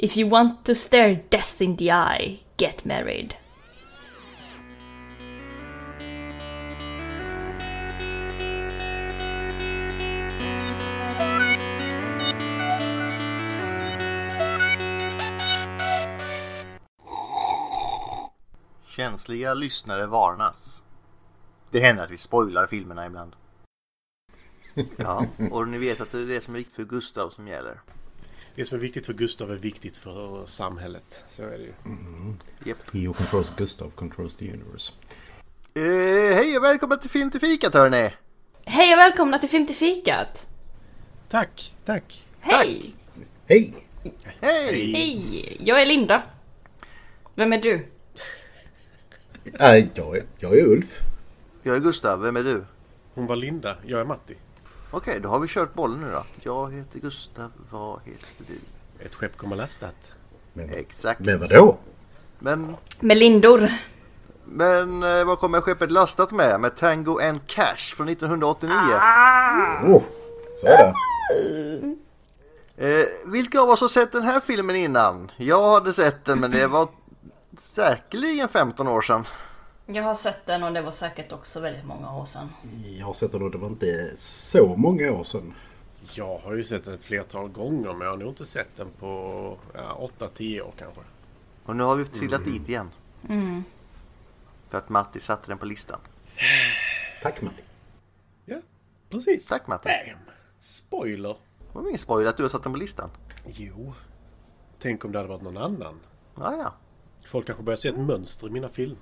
If you want to stare death in the eye, get married. Känsliga lyssnare varnas. Det händer att vi spoilar filmerna ibland. Ja, och ni vet att det är det som är viktigt för Gustav som gäller. Det som är viktigt för Gustav är viktigt för samhället. Så är det ju. Japp. He who controls Gustav controls the universe. Eh, hej och välkomna till Film till fikat hörni! Hej och välkomna till Film till fikat! Tack, tack. Hej! Hej! Hej! Hej! Jag är Linda. Vem är du? Äh, jag, är, jag är Ulf. Jag är Gustav, vem är du? Hon var Linda, jag är Matti. Okej, då har vi kört bollen nu då. Jag heter Gustav, vad heter du? Ett skepp kommer lastat. Men, Exakt. men vadå? Men, Med lindor. men eh, vad kommer skeppet lastat med? Med Tango and Cash från 1989. Oh, så är det. Eh, vilka av oss har sett den här filmen innan? Jag hade sett den men det var säkerligen 15 år sedan. Jag har sett den och det var säkert också väldigt många år sedan. Jag har sett den och det var inte så många år sedan. Jag har ju sett den ett flertal gånger men jag har nog inte sett den på ja, 8-10 år kanske. Och nu har vi trillat dit igen. Mm. För att Matti satte den på listan. Tack Matti. Ja, precis. Tack Matti. Bam! Spoiler. Det var ingen spoiler att du har satt den på listan. Jo. Tänk om det hade varit någon annan. Ja, ja. Folk kanske börjar se ett mönster i mina filmer.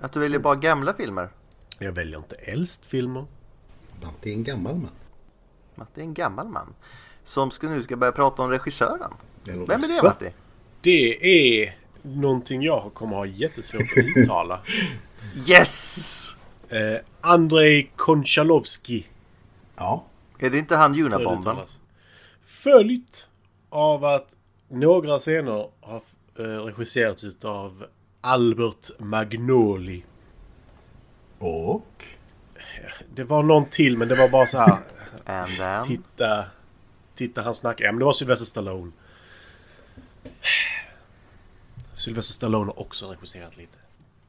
Att du väljer bara gamla filmer. Jag väljer inte äldst filmer. Matti är en gammal man. Matti är en gammal man. Som ska nu ska börja prata om regissören. Vem är det Så. Matti? Det är någonting jag kommer ha jättesvårt att uttala. Yes! Eh, Andrei Konchalovsky. Ja. Är det inte han Junabomben? Följt av att några scener har eh, regisserats utav Albert Magnoli. Och? Det var någon till men det var bara så här. And then... titta. Titta han snackar. Ja men det var Sylvester Stallone. Sylvester Stallone har också regisserat lite.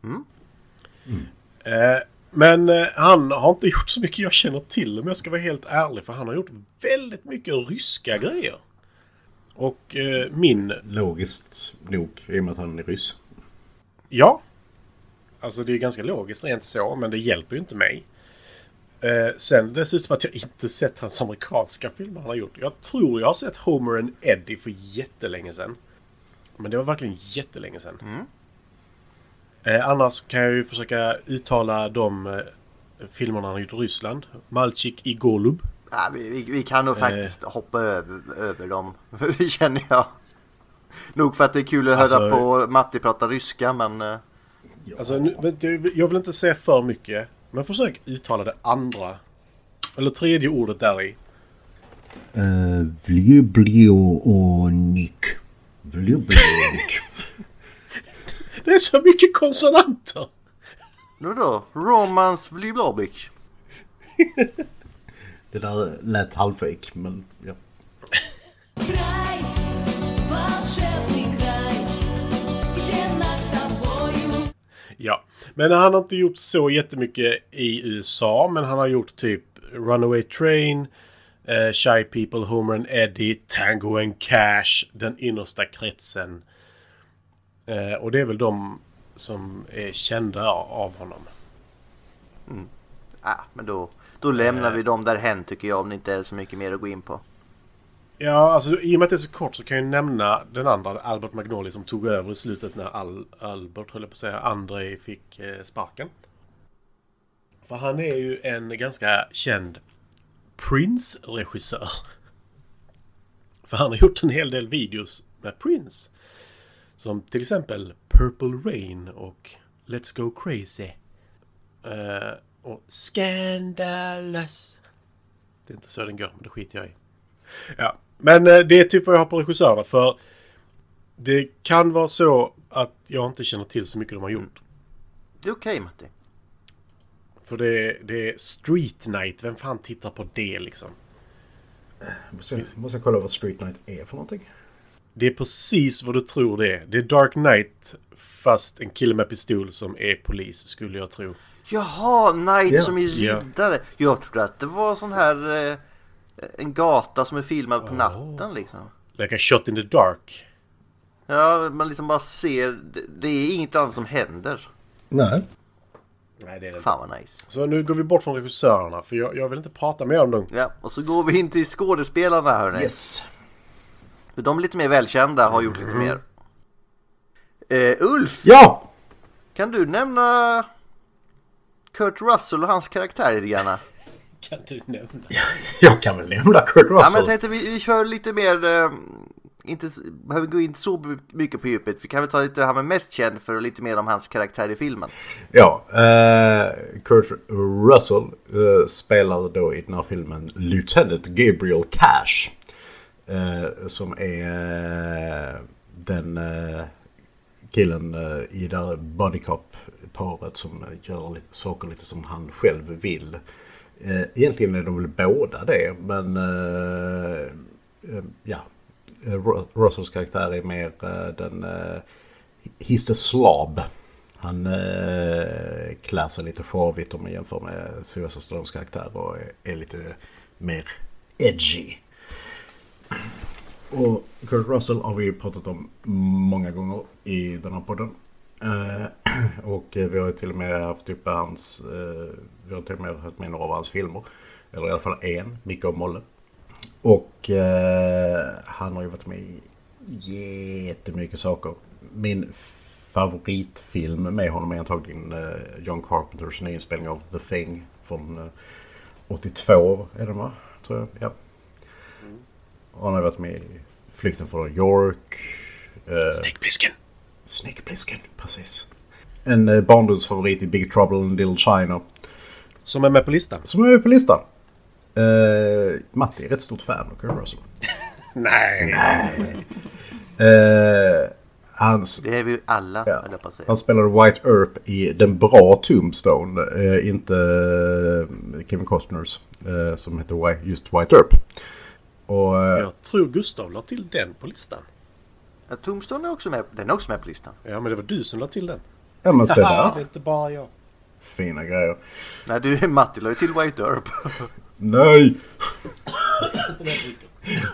Mm. Eh, men eh, han har inte gjort så mycket jag känner till om jag ska vara helt ärlig. För han har gjort väldigt mycket ryska grejer. Och eh, min... Logiskt nog i och med att han är ryss. Ja. Alltså det är ganska logiskt rent så, men det hjälper ju inte mig. Eh, sen dessutom att jag inte sett hans amerikanska filmer han har gjort. Jag tror jag har sett Homer and Eddie för jättelänge sedan. Men det var verkligen jättelänge sedan. Mm. Eh, annars kan jag ju försöka uttala de eh, filmerna han har gjort i Ryssland. Malchik i Golub. Ja, vi, vi, vi kan nog Eh. faktiskt hoppa över, över dem. känner jag. Nog för att det är kul att Alltså- höra på Matti prata ryska men... eh, Alltså, nu, jag vill inte säga för mycket. Men försök uttala det andra. Eller tredje ordet där i. Uh, Vljublionik. Vljublionik. Det är så mycket konsonanter! Nu då? Romans Vljublobik. Det där lät halvfejk men ja. Ja. Men han har inte gjort så jättemycket i USA. Men han har gjort typ Runaway Train, eh, Shy People, Homer and Eddie, Tango and Cash, Den innersta kretsen. Eh, och det är väl de som är kända av honom. Ja, men då, då lämnar vi dem där hen tycker jag om det inte är så mycket mer att gå in på. Ja, alltså i och med att det är så kort så kan jag nämna den andra, Albert Magnoli, som tog över i slutet när Al Albert, höll jag på att säga, Andrei fick eh, sparken. För han är ju en ganska känd Prince-regissör. För han har gjort en hel del videos med Prince. Som till exempel Purple Rain och Let's Go Crazy. Uh, och Scandalous. Det är inte så den går, men det skiter jag i. Ja, men eh, det är typ vad jag har på regissörerna för det kan vara så att jag inte känner till så mycket de har gjort. Det är okej Matti. För det, det är Street Night, vem fan tittar på det liksom? Måste, måste jag kolla vad Street Night är för någonting? Det är precis vad du tror det är. Det är Dark Knight fast en kille med pistol som är polis skulle jag tro. Jaha, Knight Ja. som är riddare. Jag trodde att det var sån här... Eh, en gata som är filmad på natten liksom. Like a shot in the dark. Ja, man liksom bara ser. Det, är inget annat som händer. Nej. Nej, det är det. Fan vad nice. Så nu går vi bort från regissörerna för jag, jag vill inte prata mer om dem. Ja, och så går vi in till skådespelarna hörni. Yes. För de är lite mer välkända, har gjort lite mer. Eh, Ulf, Ja! kan du nämna Kurt Russell och hans karaktär lite grann? Kan du nämna? Jag kan väl nämna Kurt Ja, men Russell. jag tänkte vi, vi kör lite mer, eh, inte, behöver gå in så mycket på djupet. Vi kan väl ta lite det här med mest känd för och lite mer om hans karaktär i filmen. Ja, eh, Kurt Russell eh, spelar då i den här filmen Lieutenant Gabriel Cash. Eh, som är eh, den eh, killen eh, i det här Buddy Cop-paret som gör lite, saker lite som han själv vill. Eh, egentligen är de väl båda det, men eh, eh ja. Eh, Russells karaktär är mer eh, den... Eh, He's the slob. Han eh, klär sig lite sjavigt om man jämför med Sylvester Stallones karaktär och är, lite mer edgy. Och Kurt Russell har vi pratat om många gånger i den här podden. Eh, och vi har ju till och med haft uppe hans... Eh, vi har till och med haft med några av hans filmer. Eller i alla fall en, Micke och Molle. Och eh, han har ju varit med i jättemycket saker. Min favoritfilm med honom är antagligen eh, John Carpenters nyinspelning av The Thing från eh, 82 är den va? Tror jag. Ja. Han har varit med i Flykten från New York. Eh, Snäckblisken. Snake Plissken, precis. En eh, barndomsfavorit i Big Trouble in Little China. Som är med på listan. Som är med på listan. Eh, Matti är rätt stort fan av Kurt Russell. Nej. Eh, han, Det är vi alla, Ja. jag på säga. han spelade White Earp i den bra Tombstone. Eh, inte Kevin Costners. Som heter just White Earp. Och Jag tror Gustav la till den på listan. Ja, Tombstone är också med, den är också med på listan. Ja, men det var du som la till den. ja men se det är där. inte bara jag. Fina grejer. Nej, du Matti la ju till White Earp. Nej!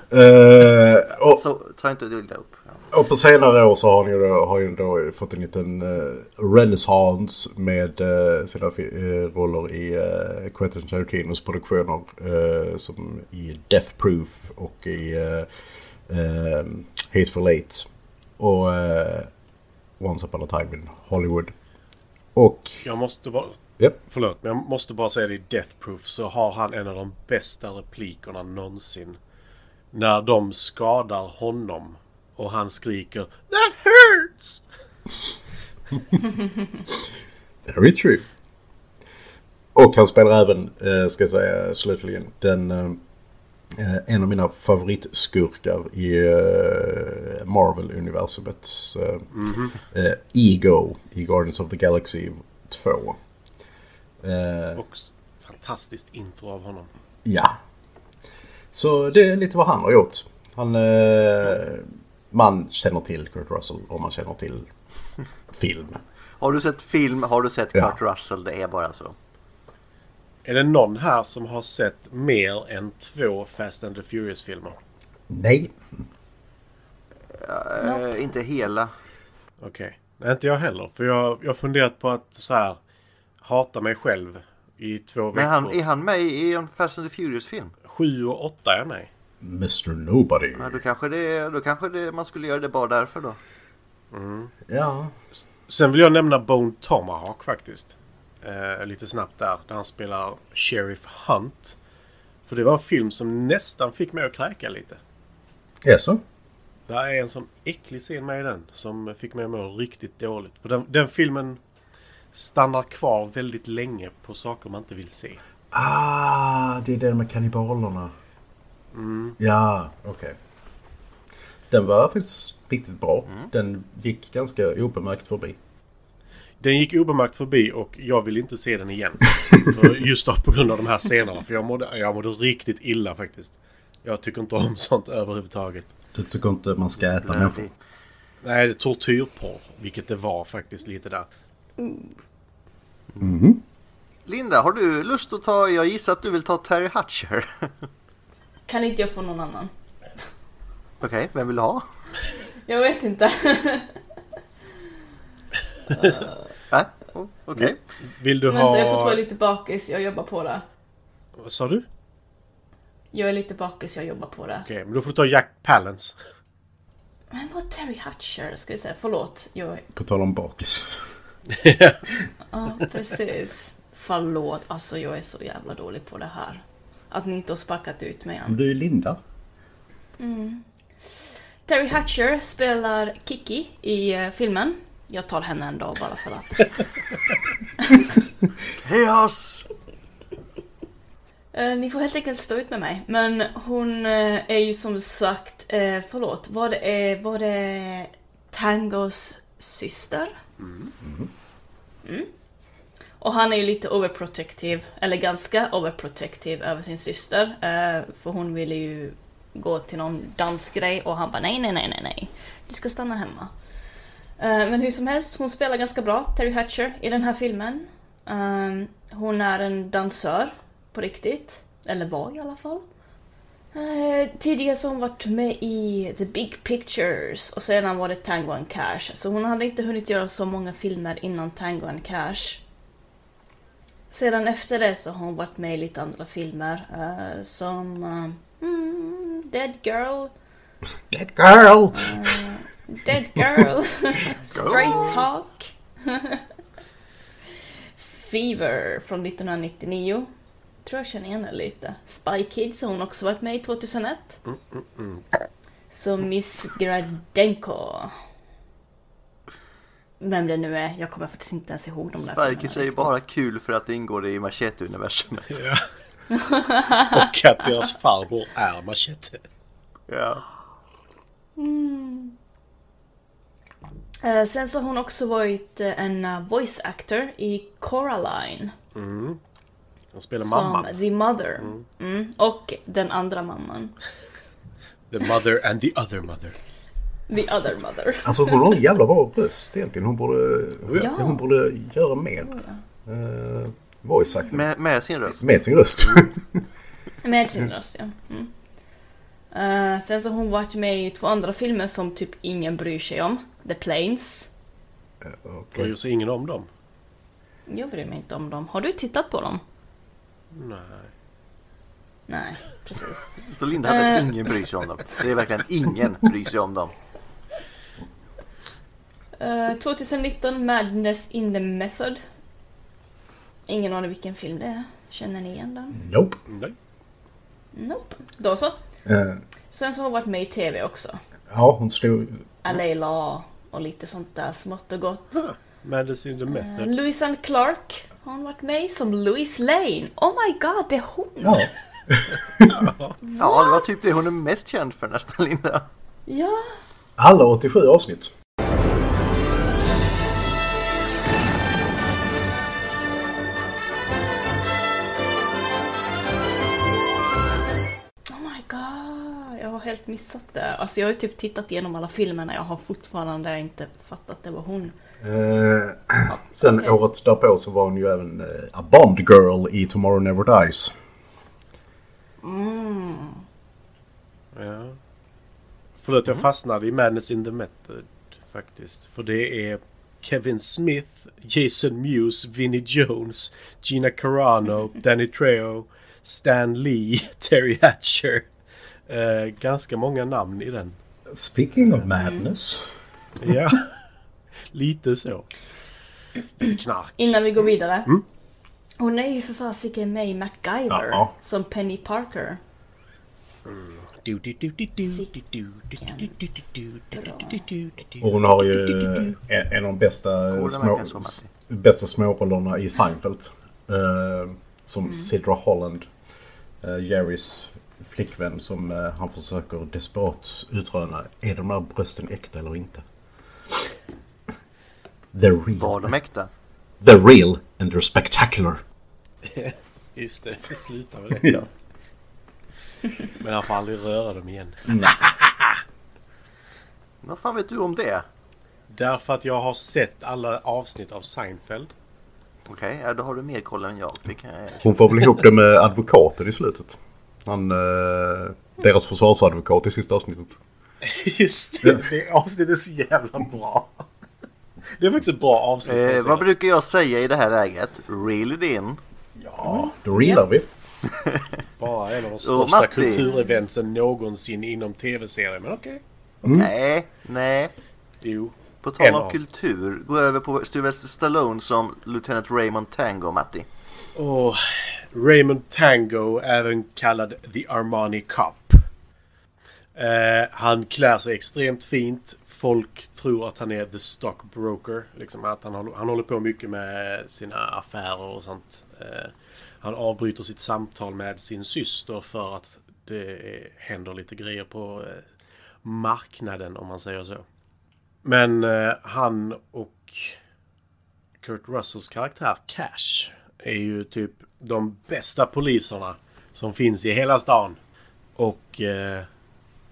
eh, och, så ta inte illa upp. Och på senare år så har ju då, har ju då fått en liten uh, renässans med uh, sina eh, roller i uh, Quentin Tarantinos produktioner. eh, som i Death Proof och i uh, Hateful Eight. Och eh, Once upon a time in Hollywood. Och... Jag måste bara... Japp. Förlåt, men jag måste bara säga det i Death Proof så har han en av de bästa replikerna någonsin. När de skadar honom och han skriker That hurts! Very true. Och han spelar även, eh, ska jag säga slutligen, den, eh, en av mina favoritskurkar i eh, Marvel-universumet. Eh, eh, Ego i Guardians of the Galaxy 2. Eh, Och fantastiskt intro av honom. ja. Så det är lite vad han har gjort. Han, eh, man känner till Kurt Russell och man känner till film. Har du sett film, har du sett Ja. Kurt Russell, det är bara så. Är det någon här som har sett mer än två Fast and the Furious-filmer? Nej, Eh, inte hela. Okej. Nej, inte jag heller. För jag jag har funderat på att så här hata mig själv i två veckor. Men han, är han med i en Fast and the Furious-film? Sju och åtta är jag med. Mr Nobody. Ja, då kanske, det, då kanske det, man skulle göra det bara därför då. Ja. Sen vill jag nämna Bone Tomahawk faktiskt. Eh, lite snabbt där. Där han spelar Sheriff Hunt. För det var en film som nästan fick mig att kräka lite. Jaså? Det är en sån äcklig scen med i den som fick mig att må riktigt dåligt. För den, den filmen stannar kvar väldigt länge på saker man inte vill se. Ah, det är den med kannibalerna. Ja, okej. Den var faktiskt riktigt bra. Den gick ganska obemärkt förbi. Den gick obemärkt förbi och jag vill inte se den igen. för just då, på grund av de här scenerna. För jag mådde, jag mådde riktigt illa faktiskt. Jag tycker inte om sånt överhuvudtaget. Du tycker inte man ska äta människor? Nej, det är tortyrporr. Vilket det var faktiskt lite där. Linda, har du lust att ta, jag gissar att du vill ta Terry Hatcher. Kan inte jag få någon annan? Okej, vem vill du ha? Jag vet inte. Nej, oh, okej. Vill du Vänta, jag får ha... vara lite bakis. Jag jobbar på det. Vad sa du? Jag är lite bakis, jag jobbar på det. Okej, men då får du ta Jack Palance. Men vad Terry Hatcher ska jag säga. Förlåt. Jag är... På tal om bakis. Ja, precis. Förlåt. Alltså jag är så jävla dålig på det här. Att ni inte har spackat ut mig än. Du är Linda. Terry Hatcher spelar Kiki i eh, filmen. Jag tar henne en dag bara för att. Chaos! Eh, ni får helt enkelt stå ut med mig. Men hon eh, är ju som sagt, eh, förlåt, var det, var det Tangos syster? Mm. Och han är ju lite overprotective, eller ganska overprotective över sin syster. För hon ville ju gå till någon dansgrej och han bara nej, nej, nej, nej, nej. Du ska stanna hemma. Eh, men hur som helst, hon spelar ganska bra, Terry Hatcher, i den här filmen. Eh, hon är en dansör på riktigt. Eller var i alla fall. Eh, tidigare så har hon varit med i The Big Pictures och sedan var det Tango and Cash. Så hon hade inte hunnit göra så många filmer innan Tango and Cash. Sedan efter det så har hon varit med i lite andra filmer eh, som eh, mm, Dead Girl, That girl! Dead Girl, Straight Talk, Fever från 1999. Tror jag känner igen henne lite. Spy Kids har hon också varit med i 2001. Som Miss Gradenko. Vem det nu är, jag kommer faktiskt inte ens ihåg de där Spikes är ju bara kul för att det ingår i Machete-universumet. Ja. Och att deras farbror är Machete. Ja. Eh, sen så har hon också varit eh, en eh, voice actor i Coraline. Han spelar Som mamma. The Mother. Mm. Och den andra mamman. The mother and the other mother. The other mother. Alltså hon har en jävla bra röst egentligen. Hon borde, Ja. hon borde göra mer. Uh, voice acting. Med, Med, med sin röst. sin röst. Med sin röst, ja. Mm. Eh, sen så har hon varit med i två andra filmer som typ ingen bryr sig om. The Planes. Okej. Bryr sig ingen om dem? Jag bryr mig inte om dem. Har du tittat på dem? Nej. Nej, precis. Så Linda hade Eh. ingen bryr sig om dem. Det är verkligen ingen bryr sig om dem. Eh, 2019, Madness in the Method. Ingen aning vilken film det är. Känner ni igen den? Nope. Nej. Nope. Då så. Eh, Sen så har hon varit med i TV också. ja, hon stod... Alayla och lite sånt där smått och gott. Madness in the Uh, method. Louise and Clark har hon varit med som Louise Lane. Oh my god, det är hon! Ja. Ja, det var typ det hon är mest känd för nästan Linda. Ja. Alla 87 avsnitt. Helt missat det. Alltså jag har ju typ tittat igenom alla filmerna, jag har fortfarande inte fattat att det var hon. Eh, sen året därpå så var hon ju även eh, a Bond girl i Tomorrow Never Dies. Ja. Förlåt, jag fastnade i Madness in the method faktiskt. För det är Kevin Smith, Jason Mewes, Vinnie Jones, Gina Carano, Danny Trejo, Stan Lee, Terry Hatcher. Eh, ganska många namn i den. Speaking of madness. ja, lite så. Lite knark. Innan vi går vidare. Mm. Hon är ju för fasiken med i MacGyver uh -oh. som Penny Parker. Och hon har ju en, av de bästa, små, bästa smårollerna i Seinfeld. Mm. Uh, som mm. Sidra Holland. Uh, Jerrys flickvän som eh, han försöker desperat utröna. Är de där brösten äkta eller inte? The Var real. de äkta? The real and they're spectacular. Just det, det slutar med det. Ja. Men han får aldrig röra dem igen. Vad fan vet du om det? Därför att jag har sett alla avsnitt av Seinfeld. Okej, ja, då har du mer koll än jag. Kan Hon får väl ihop det med advokaten i slutet. Han, eh, deras försvarsadvokat i sista avsnittet. Just det, det avsnittet är så jävla bra. Det är faktiskt ett bra avsnitt. eh. Vad brukar jag säga i det här läget? Reel it in. Ja, då gillar vi. Bara en av de största kultureventsen någonsin inom tv-serier. Men okej. Nej, nej. Jo. På tal om kultur, gå över på Sylvester Stallone som Lieutenant Raymond Tango, Matti. Och Raymond Tango, även kallad The Armani Cop. Eh, han klär sig extremt fint. Folk tror att han är the stockbroker. Liksom att han, håller- han håller på mycket med sina affärer och sånt. Eh, han avbryter sitt samtal med sin syster för att det händer lite grejer på eh, marknaden om man säger så. Men eh, han och Kurt Russells karaktär Cash är ju typ de bästa poliserna som finns i hela stan. Och eh,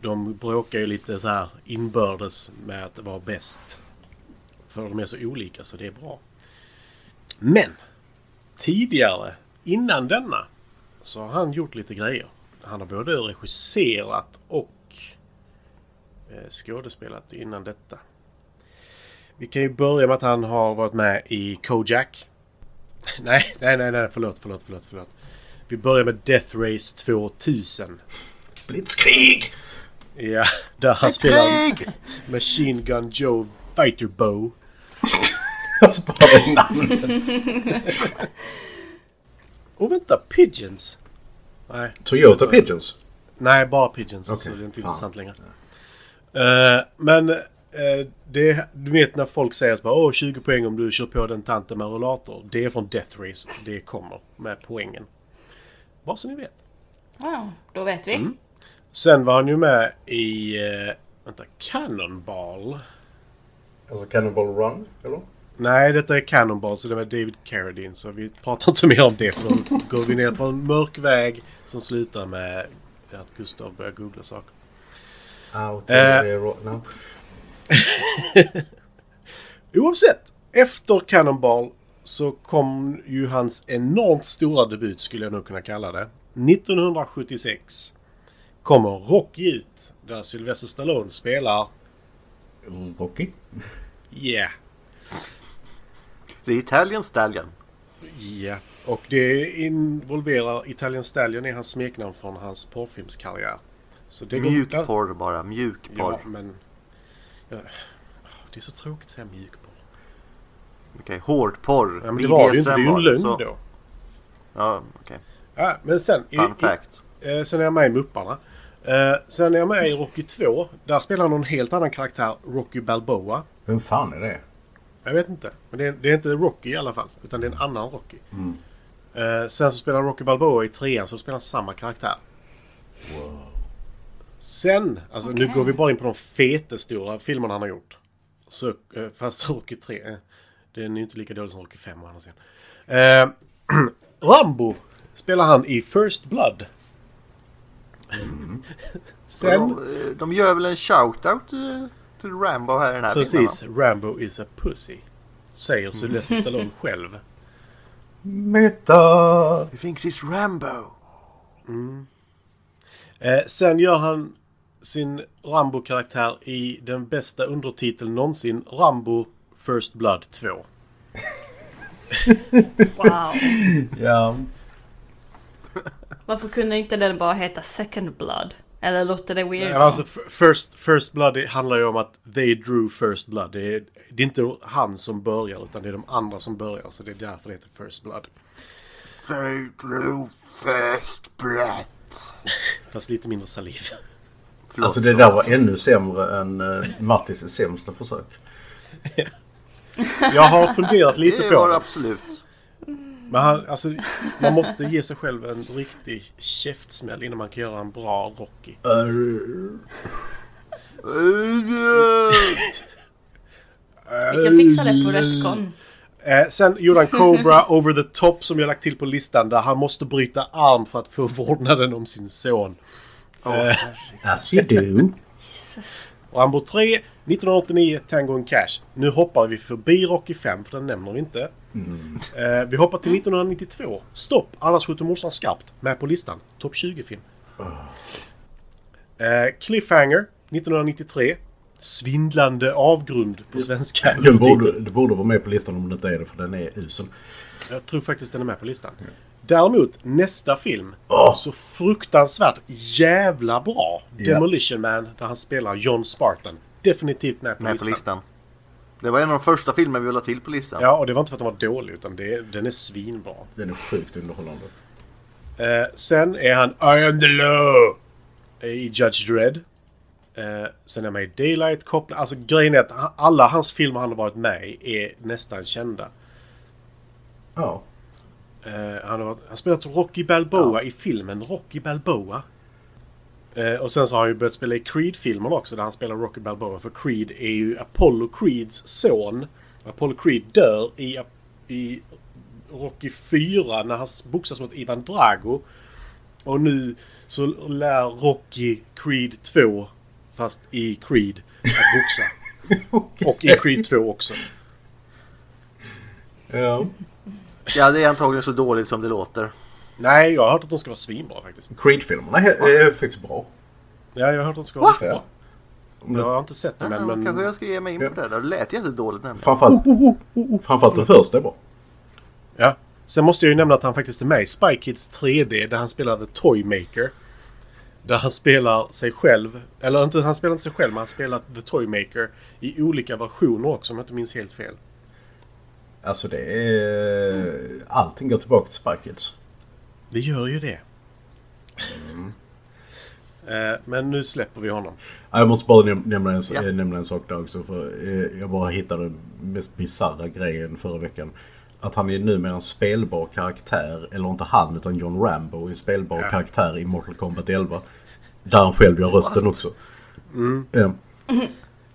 de bråkar ju lite så här inbördes med att vara bäst. För de är så olika så det är bra. Men tidigare, innan denna, så har han gjort lite grejer. Han har både regisserat och eh, skådespelat innan detta. Vi kan ju börja med att han har varit med i Kojak. Nej, nej, nej, nej, förlåt, förlåt, förlåt, förlåt. Vi börjar med Death Race 2000. Blitzkrig! Ja, där han spelar! Machine Gun Joe Fighter Bow. Alltså bara det namnet. Och vänta, Pigeons? Nej. Toyota Pigeons. Nej, bara Pigeons. Okej, Så det är inte fan. intressant längre. Eh, men det, du vet när folk säger så bara, Åh, 20 poäng om du kör på den tanten med rullator. Det är från Death Race. Det kommer med poängen. Bara så ni vet. Ja, då vet vi. Sen var han ju med i... Eh, vänta, Cannonball. Alltså Cannonball Run, eller? Nej, detta är Cannonball så det var David Carradine. Så vi pratar inte mer om det för då går vi ner på en mörk väg som slutar med att Gustav börjar googla saker. Out Eh. no. Oavsett, efter Cannonball så kom ju hans enormt stora debut skulle jag nog kunna kalla det. 1976 kommer Rocky ut där Sylvester Stallone spelar Rocky? Yeah. The Italian Stallion. Ja. Och det involverar Italian Stallion i hans smeknamn från hans porrfilmskarriär. Så det går- Mjukporr bara, mjukporr. Ja, men... Det är så tråkigt att säga mjukporr. Okej, hårdporr. Ja, men det var det ju inte. Det är ju en lögn så- då. Ja, okej. Ja, men sen... i- Fun i- fact. Eh, sen är jag med i Mupparna. Eh, sen är jag med i Rocky 2. Där spelar han någon helt annan karaktär, Rocky Balboa. Vem fan är det? Jag vet inte. Men det är, det är inte Rocky i alla fall. Utan det är en annan Rocky. Eh, sen så spelar Rocky Balboa i trean så spelar han samma karaktär. Sen, alltså nu Okej. går vi bara in på de fetestora filmerna han har gjort. Så, eh, fast Rocky 3, eh, den är ju inte lika dålig som Rocky 5 å andra sidan. Eh, Rambo spelar han i First Blood. Sen... Och De, eh, de gör väl en shout-out till Rambo här i den här Precis, filmen Rambo is a pussy. Säger Sylvester Stallone själv. Meta! He thinks he's Rambo. Eh, sen gör han sin Rambo-karaktär i den bästa undertiteln någonsin. Rambo First Blood 2. Wow. Ja. Varför kunde inte den bara heta Second Blood? Eller låter det weird? Ja, Alltså, first, first Blood det handlar ju om att they drew First Blood. Det är, det är inte han som börjar utan det är de andra som börjar. Så det är därför det heter First Blood. They drew first blood. Fast lite mindre saliv. Förlåt. Alltså det där var ännu sämre än uh, Mattis sämsta försök. Jag har funderat lite det på var det det. absolut. Men han, alltså, man måste ge sig själv en riktig käftsmäll innan man kan göra en bra Rocky. Vi kan fixa det på Retcon. Eh, sen gjorde han Cobra Over the Top som jag lagt till på listan där han måste bryta arm för att få vårdnaden om sin son. Eh, As you do. Rambo 3, 1989 Tango and Cash. Nu hoppar vi förbi Rocky 5 för den nämner vi inte. Eh, vi hoppar till 1992. Stopp! Annars skjuter morsan skarpt. Med på listan. Topp 20-film. Eh, Cliffhanger 1993. Svindlande avgrund på svenska. Det borde, det borde vara med på listan om det inte är det för den är usel. Jag tror faktiskt den är med på listan. Däremot, nästa film. Åh. Så fruktansvärt jävla bra. Demolition Man, där han spelar John Spartan. Definitivt med på, Med på listan. listan. Det var en av de första filmer vi ville ha till på listan. Ja, och det var inte för att den var dålig, utan det, den är svinbra. Den är sjukt underhållande. Eh, sen är han I am the law i Judge Dredd. Eh, sen är med i Daylight kopplat. Alltså grejen är att alla hans filmer han har varit med i är nästan kända. Ja. Eh, han har varit, han spelat Rocky Balboa i filmen Rocky Balboa. Eh, och sen så har han ju börjat spela i Creed-filmerna också där han spelar Rocky Balboa. För Creed är ju Apollo Creeds son. Apollo Creed dör i, i Rocky 4 när han boxas mot Ivan Drago. Och nu så lär Rocky Creed 2, fast i Creed, att boxa. Och i Creed 2 också. ja. Ja, det är antagligen så dåligt som det låter. Nej, jag har hört att de ska vara svinbra faktiskt. Creed-filmerna är, är faktiskt bra. Ja, jag har hört att de ska vara Ja. bra. Om Jag har inte sett dem Ja, än, men... Kanske jag ska ge mig in på det där. Det lät jättedåligt nämligen. framförallt, framförallt den första är bra. Ja. Sen måste jag ju nämna att han faktiskt är med i Spy Kids 3D där han spelar The Toymaker. Där han spelar sig själv. Eller inte, han spelar inte sig själv, men han spelar The Toymaker i olika versioner också om jag inte minns helt fel. Alltså det är... Allting går tillbaka till Spy Kids. Det gör ju det. Eh, men nu släpper vi honom. Ja, Jag måste bara näm- nämna en, Ja. eh, nämna en sak där också. För eh, jag bara hittade den mest bisarra grejen förra veckan. Att han är numera en spelbar karaktär, eller inte han utan John Rambo, är en spelbar Ja. karaktär i Mortal Kombat 11. Där han själv gör rösten också. Ja.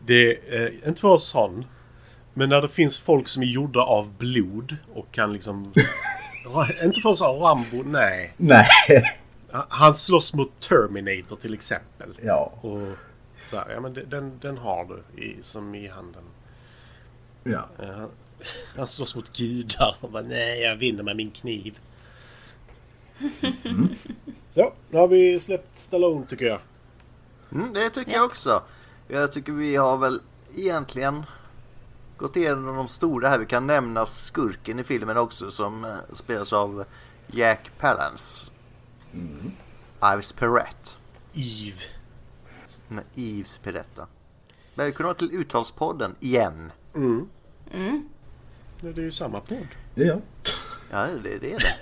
Det är inte för oss sån. Men när det finns folk som är gjorda av blod och kan liksom... inte för oss Rambo, nej. Nej. Han slåss mot Terminator till exempel. ja. Och så här, ja men den, den har du i, som i handen. ja. Han, slåss mot gudar och bara nej jag vinner med min kniv. Så, nu har vi släppt Stallone tycker jag. Mm, det tycker jag också. Jag tycker vi har väl egentligen gått igenom de stora här. Vi kan nämna skurken i filmen också som eh, spelas av Jack Palance. Ives Perrette. Eve. Nej, Yves Perretta. Välkomna till Uttalspodden igen. Mm. Mm. Ja, Det är ju samma podd. ja. Ja, det, det är det.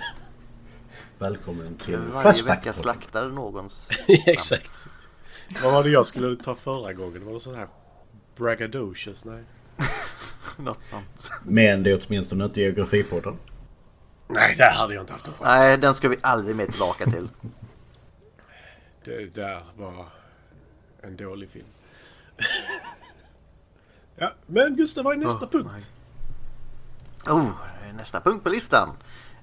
Välkommen till Varje Flashback. vecka slaktar någons. Exakt. Vad var det jag skulle ta förra gången? Var det så här braggadocious? Nej. Något sånt. Men det är åtminstone inte Geografipodden. Nej, där hade jag inte haft en chans. Nej, den ska vi aldrig mer tillbaka till. Det där var en dålig film. ja, men Gustav, vad är nästa Oh, punkt? Oh, nästa punkt på listan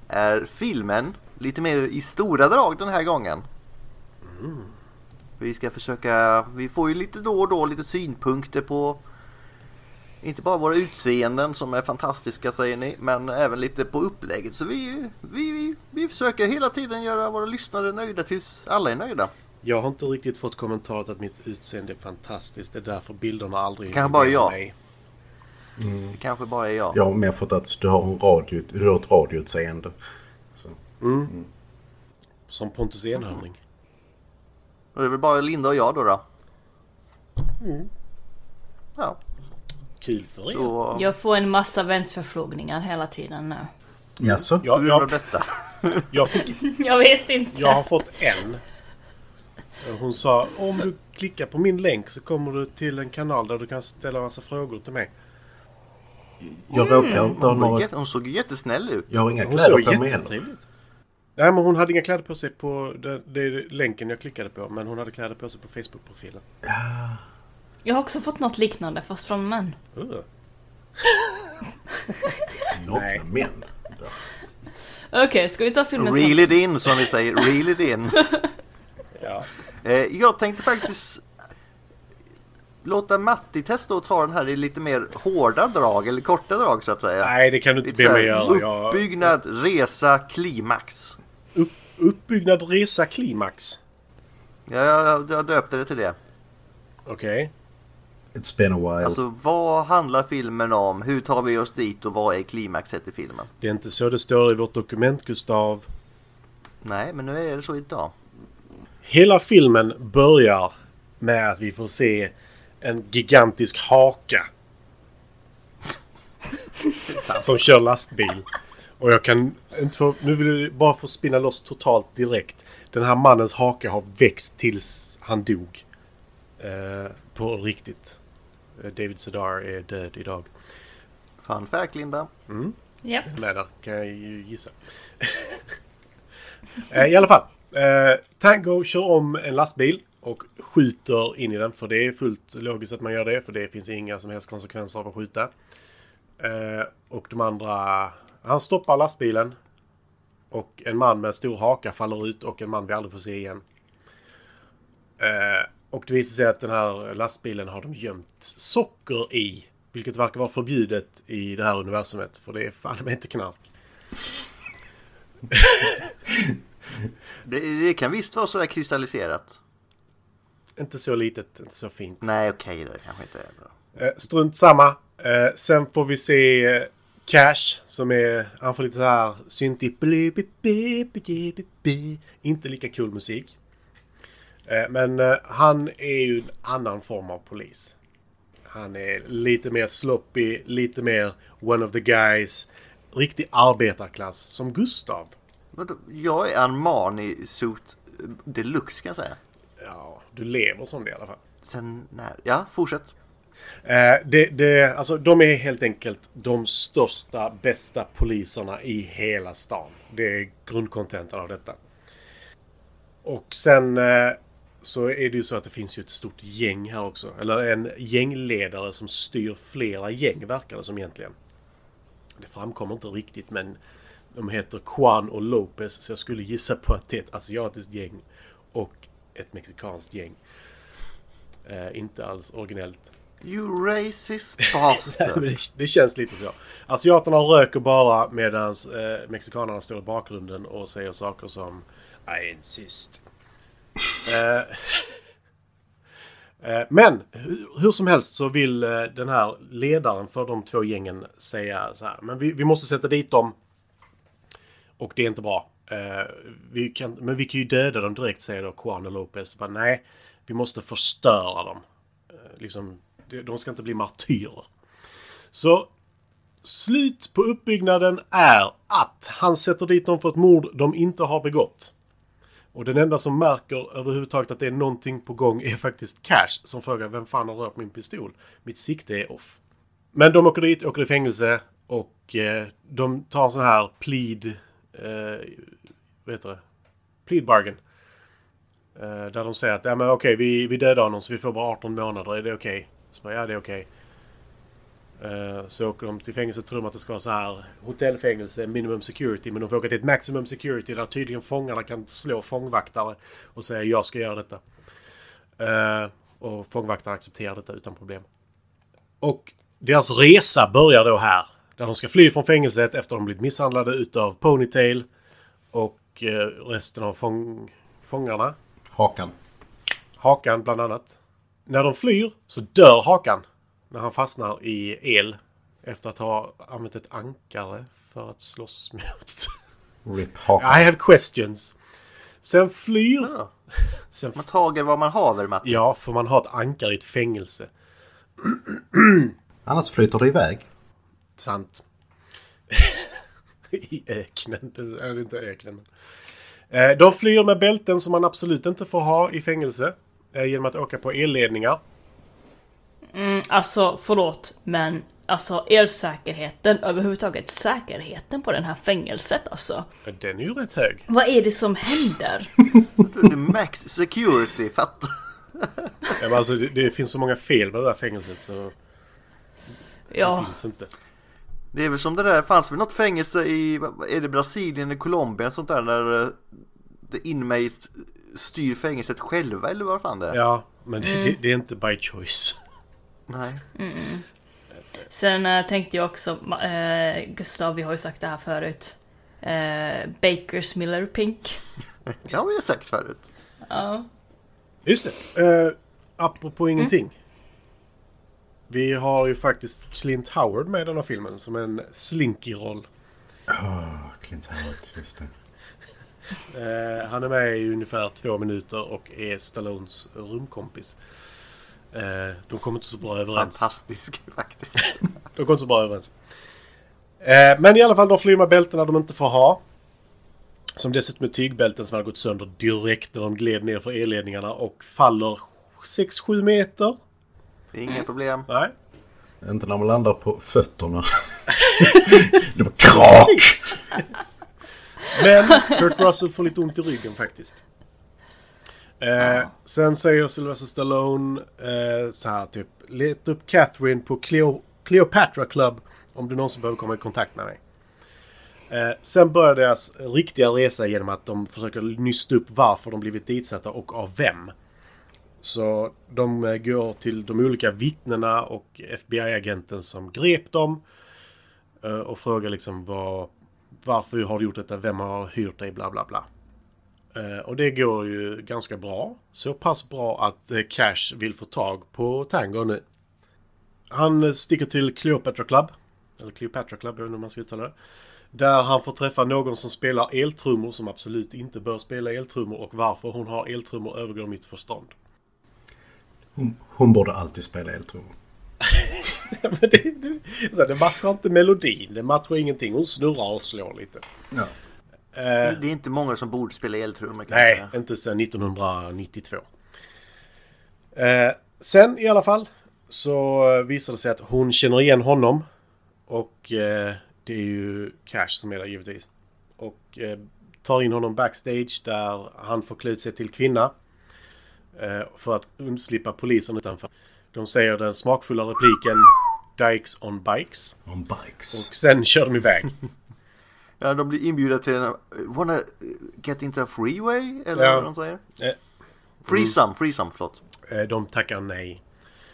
är filmen lite mer i stora drag den här gången. Vi ska försöka, vi får ju lite då och då lite synpunkter på inte bara våra utseenden som är fantastiska säger ni, men även lite på upplägget. Så vi, vi, vi, vi försöker hela tiden göra våra lyssnare nöjda tills alla är nöjda. Jag har inte riktigt fått kommentaret att mitt utseende är fantastiskt. Det är därför bilderna aldrig Kanske bara jag. mig. Det kanske bara är jag. Jag har mer fått att du har, en radio, du har ett radioutseende. Så. Som Pontus Enhörning. Och det är väl bara Linda och jag då. då. Ja, Kul för er. så Jag får en massa vänsförfrågningar hela tiden nu. Jaså? Jag, jag, detta? jag, fick, Jag vet inte. jag har fått en. Hon sa om du klickar på min länk så kommer du till en kanal där du kan ställa en massa frågor till mig. Jag råkar inte ha några... hon såg jättesnäll ut. Jag har inga Hon kläder såg på mig heller. Nej men hon hade inga kläder på sig på det, det är länken jag klickade på. Men hon hade kläder på sig på Facebook-profilen. Jag har också fått något liknande fast från män. Uh. Nakna Nej. män. Okej, ska vi ta filmen Reel it in som vi säger, reel it in. Ja. Eh, jag tänkte faktiskt låta Matti testa att ta den här i lite mer hårda drag eller korta drag så att säga. Nej, det kan du inte Lite be mig göra. Jag, Uppbyggnad, resa, klimax. upp, uppbyggnad, resa, klimax. Ja, jag, jag döpte det till det. Okej. It's been a while. Alltså vad handlar filmen om? Hur tar vi oss dit och vad är klimaxet i filmen? Det är inte så det står i vårt dokument, Gustav. Nej, men nu är det så idag. Hela filmen börjar med att vi får se en gigantisk haka. som kör lastbil. Och jag kan inte få, nu vill jag bara få spinna loss totalt direkt. Den här mannens haka har växt tills han dog. Eh, på riktigt. Eh, David Sedar är död idag. Fun fact Linda. Japp. med där, kan jag ju gissa. Eh, I alla fall. Eh, Tango kör om en lastbil och skjuter in i den. För det är fullt logiskt att man gör det. För det finns inga som helst konsekvenser av att skjuta. Eh, och de andra... Han stoppar lastbilen. Och en man med en stor haka faller ut och en man vi aldrig får se igen. Eh, och det visar sig att den här lastbilen har de gömt socker i. Vilket verkar vara förbjudet i det här universumet. För det är fan med inte knark. Det, det kan visst vara så här kristalliserat. Inte så litet, inte så fint. Nej, okej det kanske inte är bra. Eh, strunt samma. Eh, sen får vi se eh, Cash som är... Han får lite så här syntig... bli- bi- bi- bi- bi- bi. Inte lika cool musik. Eh, men eh, han är ju en annan form av polis. Han är lite mer sloppy, lite mer one of the guys. Riktig arbetarklass som Gustav. Jag är Armani suit deluxe kan jag säga. Ja, du lever som det i alla fall. Sen när? Ja, fortsätt. Eh, det, det, alltså, de är helt enkelt de största, bästa poliserna i hela stan. Det är grundkontentan av detta. Och sen eh, så är det ju så att det finns ju ett stort gäng här också. Eller en gängledare som styr flera gäng verkar det som egentligen. Det framkommer inte riktigt men de heter Juan och Lopez så jag skulle gissa på att det är ett asiatiskt gäng ett mexikanskt gäng. Eh, inte alls originellt. You racist bastard. det känns lite så. Asiaterna röker bara medan eh, mexikanerna står i bakgrunden och säger saker som I insist. eh, eh, men hur, hur som helst så vill eh, den här ledaren för de två gängen säga så här. Men vi, vi måste sätta dit dem. Och det är inte bra. Eh, vi kan, men vi kan ju döda dem direkt säger då Juan och Lopez. Bara, nej, vi måste förstöra dem. Eh, liksom, de- de ska inte bli martyrer. Så slut på uppbyggnaden är att han sätter dit dem för ett mord de inte har begått. Och den enda som märker överhuvudtaget att det är någonting på gång är faktiskt Cash som frågar vem fan har rört min pistol? Mitt sikte är off. Men de åker dit, åker i fängelse och eh, de tar en sån här plead... Eh, vad heter det? Plead bargain. Eh, där de säger att ja, men okej, vi, vi dödar honom så vi får bara 18 månader. Är det okej? Så bara, ja, det är okej. Eh, så åker de till fängelset tror de att det ska vara så här hotellfängelse, minimum security. Men de får åka till ett maximum security där tydligen fångarna kan slå fångvaktare och säga jag ska göra detta. Eh, och fångvaktare accepterar detta utan problem. Och deras resa börjar då här. Där de ska fly från fängelset efter att de blivit misshandlade utav Ponytail. Och eh, resten av fång fångarna. Hakan. Hakan bland annat. När de flyr så dör Hakan. När han fastnar i el. Efter att ha använt ett ankare för att slåss mot. Rip Hakan. I have questions. Sen flyr... Ja. Sen, Man tager vad man haver Matti. ja, för man har ett ankare i ett fängelse. Annars flyter det iväg. Sant. I öknen. Det är inte öknen. men. Eh, De flyr med bälten som man absolut inte får ha i fängelse. eh, Genom att åka på elledningar. Mm, alltså, förlåt, men alltså elsäkerheten, överhuvudtaget säkerheten på det här fängelset alltså. Den är ju rätt hög. Vad är det som händer? Det är max security, fatta. Ja, men alltså, det, det finns så många fel med det där fängelset så det Ja, finns inte. Det är väl som det där, fanns väl något fängelse i, är det Brasilien eller Colombia sånt där där eh, the inmates styr fängelset själva eller vad fan det är? Ja, men det, det, det är inte by choice. Nej. Sen eh, tänkte jag också, eh, Gustav, vi har ju sagt det här förut. Eh, Bakers Miller Pink. Det har vi sagt förut. Ja. Just det. Uh, apropå ingenting. Vi har ju faktiskt Clint Howard med i den här filmen som en slinky-roll. Ah, Clint Howard, just det. Eh, han är med i ungefär två minuter och är Stallones rumkompis. Eh, de kommer inte så bra överens. Fantastisk faktiskt. De kommer inte så bra överens. Eh, men i alla fall, de flyr med bältena de inte får ha. Som dessutom är tygbälten som hade gått sönder direkt när de gled ner för elledningarna och faller 6-7 meter. Inga problem. Nej. Inte när man landar på fötterna. det var krak! Men Kurt Russell får lite ont i ryggen faktiskt. Eh, Sen säger Sylvester Stallone eh, så här typ. Leta upp Catherine på Cleo, Cleopatra Club om du någonsin behöver komma i kontakt med mig. Eh, sen börjar deras riktiga resa genom att de försöker nysta upp varför de blivit ditsatta och av vem. Så de eh, går till de olika vittnena och FBI-agenten som grep dem. Eh, och frågar liksom vad, varför har du gjort detta, vem har hyrt dig, bla bla bla. Eh, och det går ju ganska bra. Så pass bra att Cash vill få tag på Tango nu. Han sticker till Cleopatra Club. Eller Cleopatra Club, jag vet inte hur man ska uttala det. Där han får träffa någon som spelar eltrummor som absolut inte bör spela eltrummor och varför hon har eltrummor övergår mitt förstånd. Hon, hon borde alltid spela eltrummor. Men det, det, det matchar inte melodin, det matchar ingenting. Hon snurrar och slår lite. Ja. Eh, Det är inte många som borde spela eltrummor Nej, säga. inte sedan 1992. Eh, sen i alla fall så visar det sig att hon känner igen honom. Och eh, det är ju Cash som är där givetvis. Och eh, tar in honom backstage där han får klä ut sig till kvinna. Eh, för att undslippa polisen utanför. De säger den smakfulla repliken Dykes on bikes. On bikes. Och sen kör de iväg. Ja, de blir inbjudna till en... Wanna get into a freeway? Eller Ja. vad de säger? Eh, Freesome, freesome, förlåt. Eh, De tackar nej.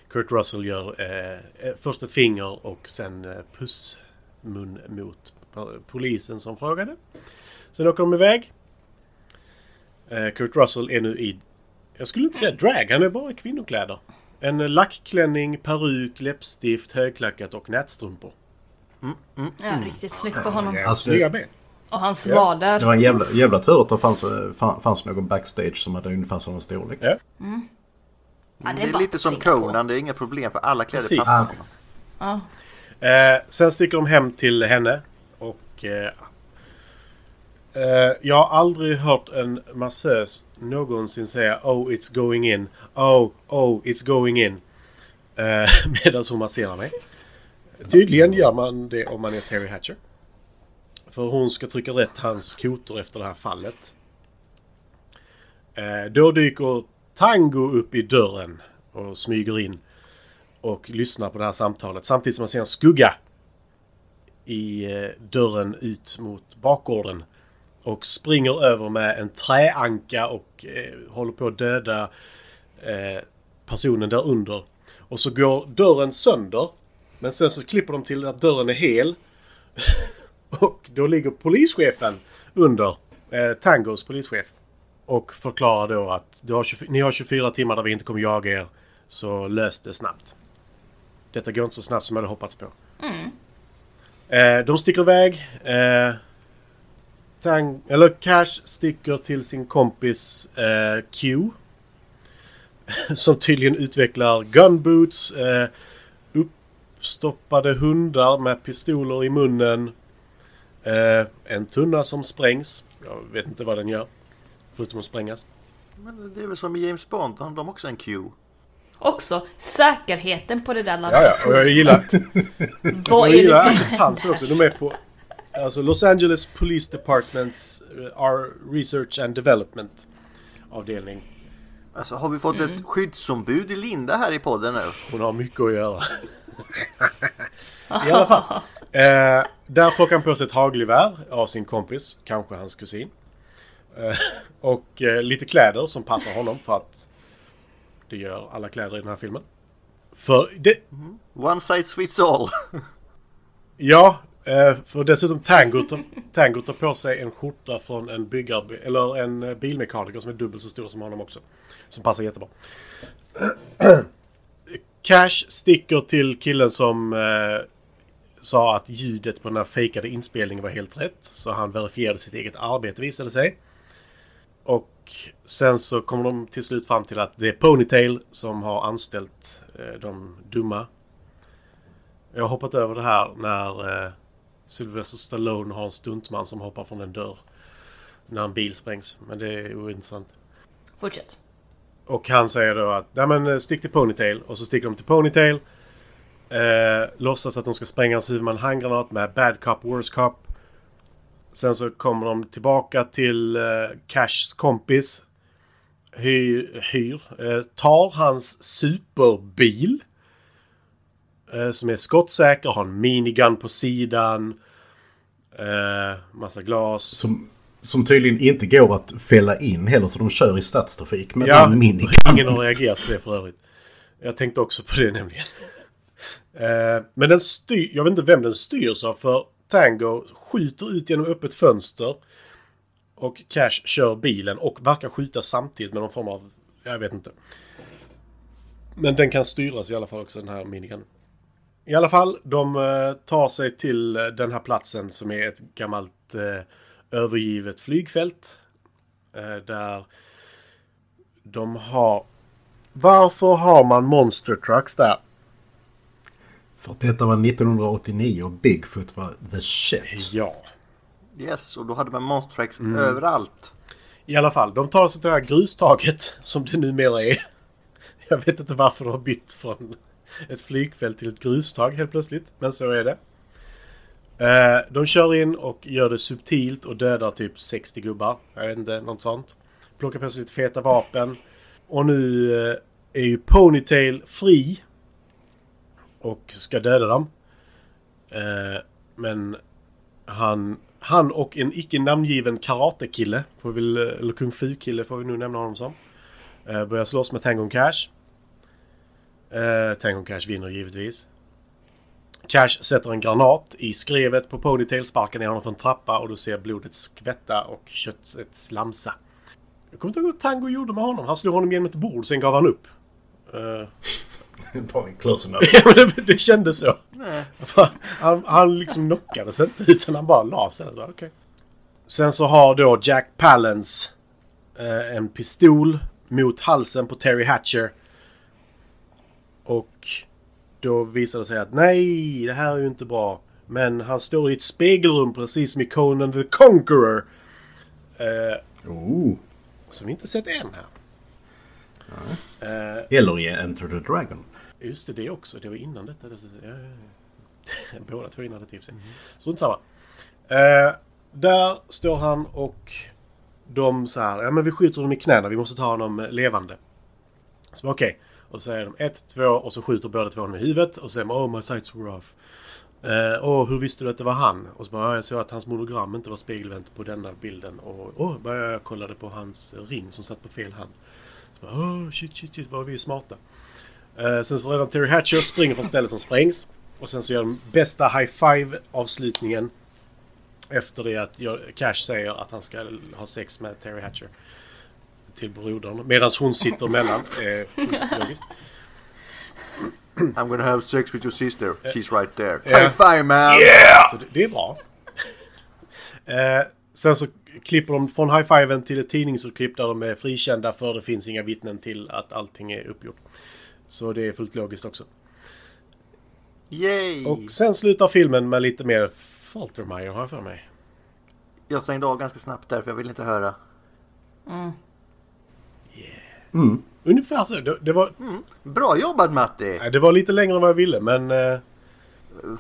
Kurt Russell gör eh, eh, först ett finger och sen eh, pussmun mot po- polisen som frågade. Sen åker de iväg. Eh, Kurt Russell är nu i, jag skulle inte säga drag, han är bara i kvinnokläder. En lackklänning, peruk, läppstift, högklackat och nätstrumpor. ja, riktigt snyggt på honom. Alltså, Snygga ben. Och hans Ja. vader. Det var en jävla, jävla tur att det fanns, fan- fanns någon backstage som hade ungefär samma storlek. Ja. Ja, det är bara lite att som på. Conan, det är inga problem för alla kläder Precis. passar. Ja. Eh, sen sticker de hem till henne och... Eh, eh, jag har aldrig hört en massös någonsin säga Oh, it's going in. Oh, oh, it's going in. Eh, uh, Medan hon masserar mig. Tydligen gör man det om man är Terry Hatcher. För hon ska trycka rätt hans kotor efter det här fallet. Uh, då dyker Tango upp i dörren och smyger in och lyssnar på det här samtalet samtidigt som man ser en skugga i eh, dörren ut mot bakgården och springer över med en träanka och eh, håller på att döda eh, personen där under. Och så går dörren sönder men sen så klipper de till att dörren är hel och då ligger polischefen under eh, Tangos polischef och förklarar då att du har 24, ni har 24 timmar där vi inte kommer jaga er så lös det snabbt. Detta går inte så snabbt som jag hade hoppats på. Eh, de sticker iväg. Eh, Tang, eller Cash sticker till sin kompis eh, Q. Som tydligen utvecklar gunboots. Eh, uppstoppade hundar med pistoler i munnen. Eh, en tunna som sprängs. Jag vet inte vad den gör. Förutom att sprängas. Men det är väl som i James Bond, har de också en Q? Också säkerheten på det där Ja, ja, och jag gillar, Vad jag är gillar det som acceptansen också. De är på alltså Los Angeles Police Departments eh, Research and Development avdelning. Alltså har vi fått ett skyddsombud i Linda här i podden nu? Hon har mycket att göra. I alla fall. Eh, där plockar han på sig ett hagelgevär av sin kompis, kanske hans kusin. Eh, och eh, lite kläder som passar honom för att det gör alla kläder i den här filmen. För det... One size fits all. Ja, eh, för dessutom Tango tar, tar på sig en skjorta från en byggare... Eller en eh, bilmekaniker som är dubbelt så stor som honom också. Som passar jättebra. Cash sticker till killen som eh, sa att ljudet på den här fejkade inspelningen var helt rätt. Så han verifierade sitt eget arbete visade sig. Och sen så kommer de till slut fram till att det är Ponytail som har anställt eh, de dumma. Jag har hoppat över det här när eh, Sylvester Stallone har en stuntman som hoppar från en dörr. När en bil sprängs. Men det är ointressant. Fortsätt. Och han säger då att Nej men eh, stick till Ponytail. Och så sticker de till Ponytail. Eh, låtsas att de ska spränga hans huvud med en handgranat med Bad Cop, Worst Cop. Sen så kommer de tillbaka till eh, Cashs kompis. Hyr, hyr eh, tar hans superbil. Eh, som är skottsäker, har en minigun på sidan. Eh, massa glas. Som, som tydligen inte går att fälla in heller så de kör i stadstrafik med Ja, en minigun. ingen har reagerat på det för övrigt. Jag tänkte också på det nämligen. Eh, Men den styr, jag vet inte vem den styrs av för Tango skjuter ut genom öppet fönster. Och Cash kör bilen och verkar skjuta samtidigt med någon form av... Jag vet inte. Men den kan styras i alla fall också den här minigun. I alla fall, de eh, tar sig till eh, den här platsen som är ett gammalt eh, övergivet flygfält. Där de har... Varför har man monster trucks där? För att detta var 1989 och Bigfoot var the shit. Ja. Yes, och då hade man Monster Trucks Mm. överallt. I alla fall, de tar sig till det här grustaget som det numera är. Jag vet inte varför de har bytt från ett flygfält till ett grustag helt plötsligt. Men så är det. Eh, De kör in och gör det subtilt och dödar typ 60 gubbar. Jag vet inte, något sånt. Plockar på sig lite feta vapen. Och nu eh, är ju Ponytail fri. Och ska döda dem. Eh, Men han, han och en icke namngiven karatekille, får vi eh, eller kung fu-kille får vi nu nämna honom som. Eh, börjar slåss med Tangon Cash. Eh, Tangon Cash vinner givetvis. Cash sätter en granat i skrevet på Ponytail, sparkar ner honom från en trappa och du ser blodet skvätta och köttet slamsa. Jag kommer inte ihåg vad Tango gjorde med honom. Han slog honom genom ett bord, sen gav han upp. Eh, Bara en close enough. Ja, men det, det kändes så. Han, han liksom knockades inte utan han bara la sig. Så, okay. Sen så har då Jack Palance eh, en pistol mot halsen på Terry Hatcher. Och då visar det sig att nej, det här är ju inte bra. Men han står i ett spegelrum precis som i Conan the Conqueror. Eh, Oh. som vi inte sett än här. Eh, Eller i Enter the Dragon. Just det, det också. Det var innan detta. Det- Ja, ja, ja. Båda två innan det i och för sig. Strunt samma. Eh, där står han och de så här, ja men vi skjuter honom i knäna, vi måste ta honom levande. Så okej. Och så säger de ett, två och så skjuter båda två honom i huvudet och så säger man oh my sights were off. Eh, Åh, hur visste du att det var han? Och så bara, jag såg att hans monogram inte var spegelvänt på denna bilden. Och åh, bara jag kollade på hans ring som satt på fel hand. Så bara, åh, shit, shit, shit, vad vi är smarta. Eh, sen så redan Terry Hatcher springer från stället som sprängs. Och sen så gör de bästa high five avslutningen. Efter det att Cash säger att han ska ha sex med Terry Hatcher. Till brodern. Medan hon sitter mellan. Eh. I'm gonna have sex with your sister. She's right there. Ja. High five man! Så det, det är bra. eh, sen så klipper de från high-fiven till ett tidningsurklipp där de är frikända för det finns inga vittnen till att allting är uppgjort. Så det är fullt logiskt också. Yay! Och sen slutar filmen med lite mer Faltermeyer har jag för mig. Jag stängde av ganska snabbt där för jag vill inte höra. Ungefär så. Det, det, var, Bra jobbat Matti! nej, det var lite längre än vad jag ville men... Eh,